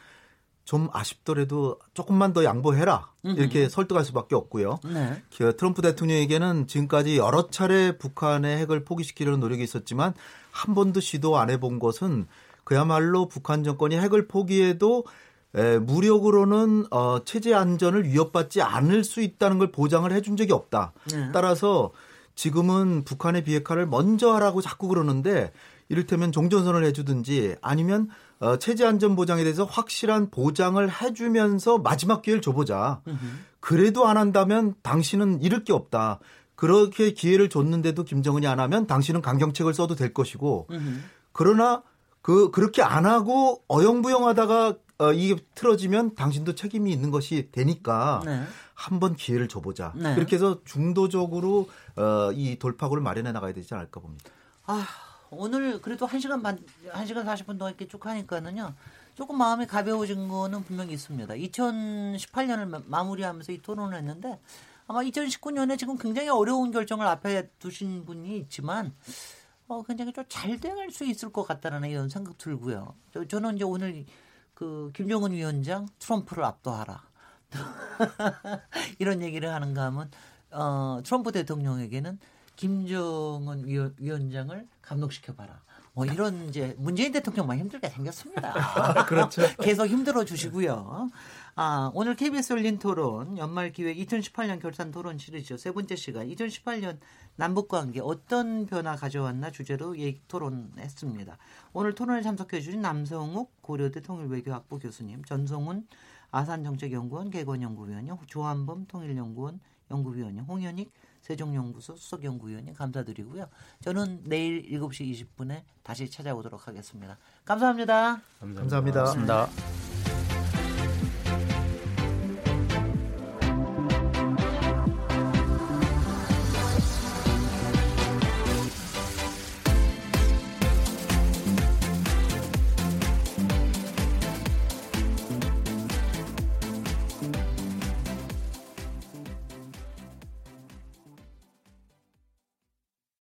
좀 아쉽더라도 조금만 더 양보해라 이렇게 설득할 수밖에 없고요. 네. 그 트럼프 대통령에게는 지금까지 여러 차례 북한의 핵을 포기시키려는 노력이 있었지만 한 번도 시도 안 해본 것은 그야말로 북한 정권이 핵을 포기해도 에, 무력으로는 어, 체제 안전을 위협받지 않을 수 있다는 걸 보장을 해준 적이 없다. 네. 따라서 지금은 북한의 비핵화를 먼저 하라고 자꾸 그러는데 이를테면 종전선을 해주든지 아니면 어, 체제 안전 보장에 대해서 확실한 보장을 해주면서 마지막 기회를 줘보자. 그래도 안 한다면 당신은 잃을 게 없다. 그렇게 기회를 줬는데도 김정은이 안 하면 당신은 강경책을 써도 될 것이고 그러나 그 그렇게 안 하고 어영부영하다가 어, 이게 틀어지면 당신도 책임이 있는 것이 되니까 네. 한번 기회를 줘보자. 네. 그렇게 해서 중도적으로 어, 이 돌파구를 마련해 나가야 되지 않을까 봅니다. 아 오늘 그래도 1시간 반, 1시간 40분 동안 이렇게 쭉 하니까는요. 조금 마음이 가벼워진 거는 분명히 있습니다. 2018년을 마 무리하면서 이 토론을 했는데 아마 2019년에 지금 굉장히 어려운 결정을 앞에 두신 분이 있지만 어, 굉장히 좀 잘 돼갈 수 있을 것 같다는 이런 생각 들고요. 저, 저는 이제 오늘 그 김정은 위원장 트럼프를 압도하라. 이런 얘기를 하는가 하면 어, 트럼프 대통령에게는 김정은 위원, 위원장을 감독시켜 봐라. 뭐 이런 이제 문재인 대통령만 힘들게 생겼습니다. 그렇죠. 계속 힘들어 주시고요. 아, 오늘 KBS 열린 토론 연말 기획 2018년 결산 토론 시리즈 세 번째 시간 2018년 남북 관계 어떤 변화 가져왔나 주제로 얘기 토론했습니다. 오늘 토론에 참석해 주신 남성욱 고려대 통일외교학부 교수님, 전성훈 아산정책연구원 개건연구위원님, 조한범 통일연구원 연구위원님, 홍현익 세종연구소 수석연구위원님 감사드리고요. 저는 내일 7시 20분에 다시 찾아오도록 하겠습니다. 감사합니다. 감사합니다. 감사합니다. 감사합니다.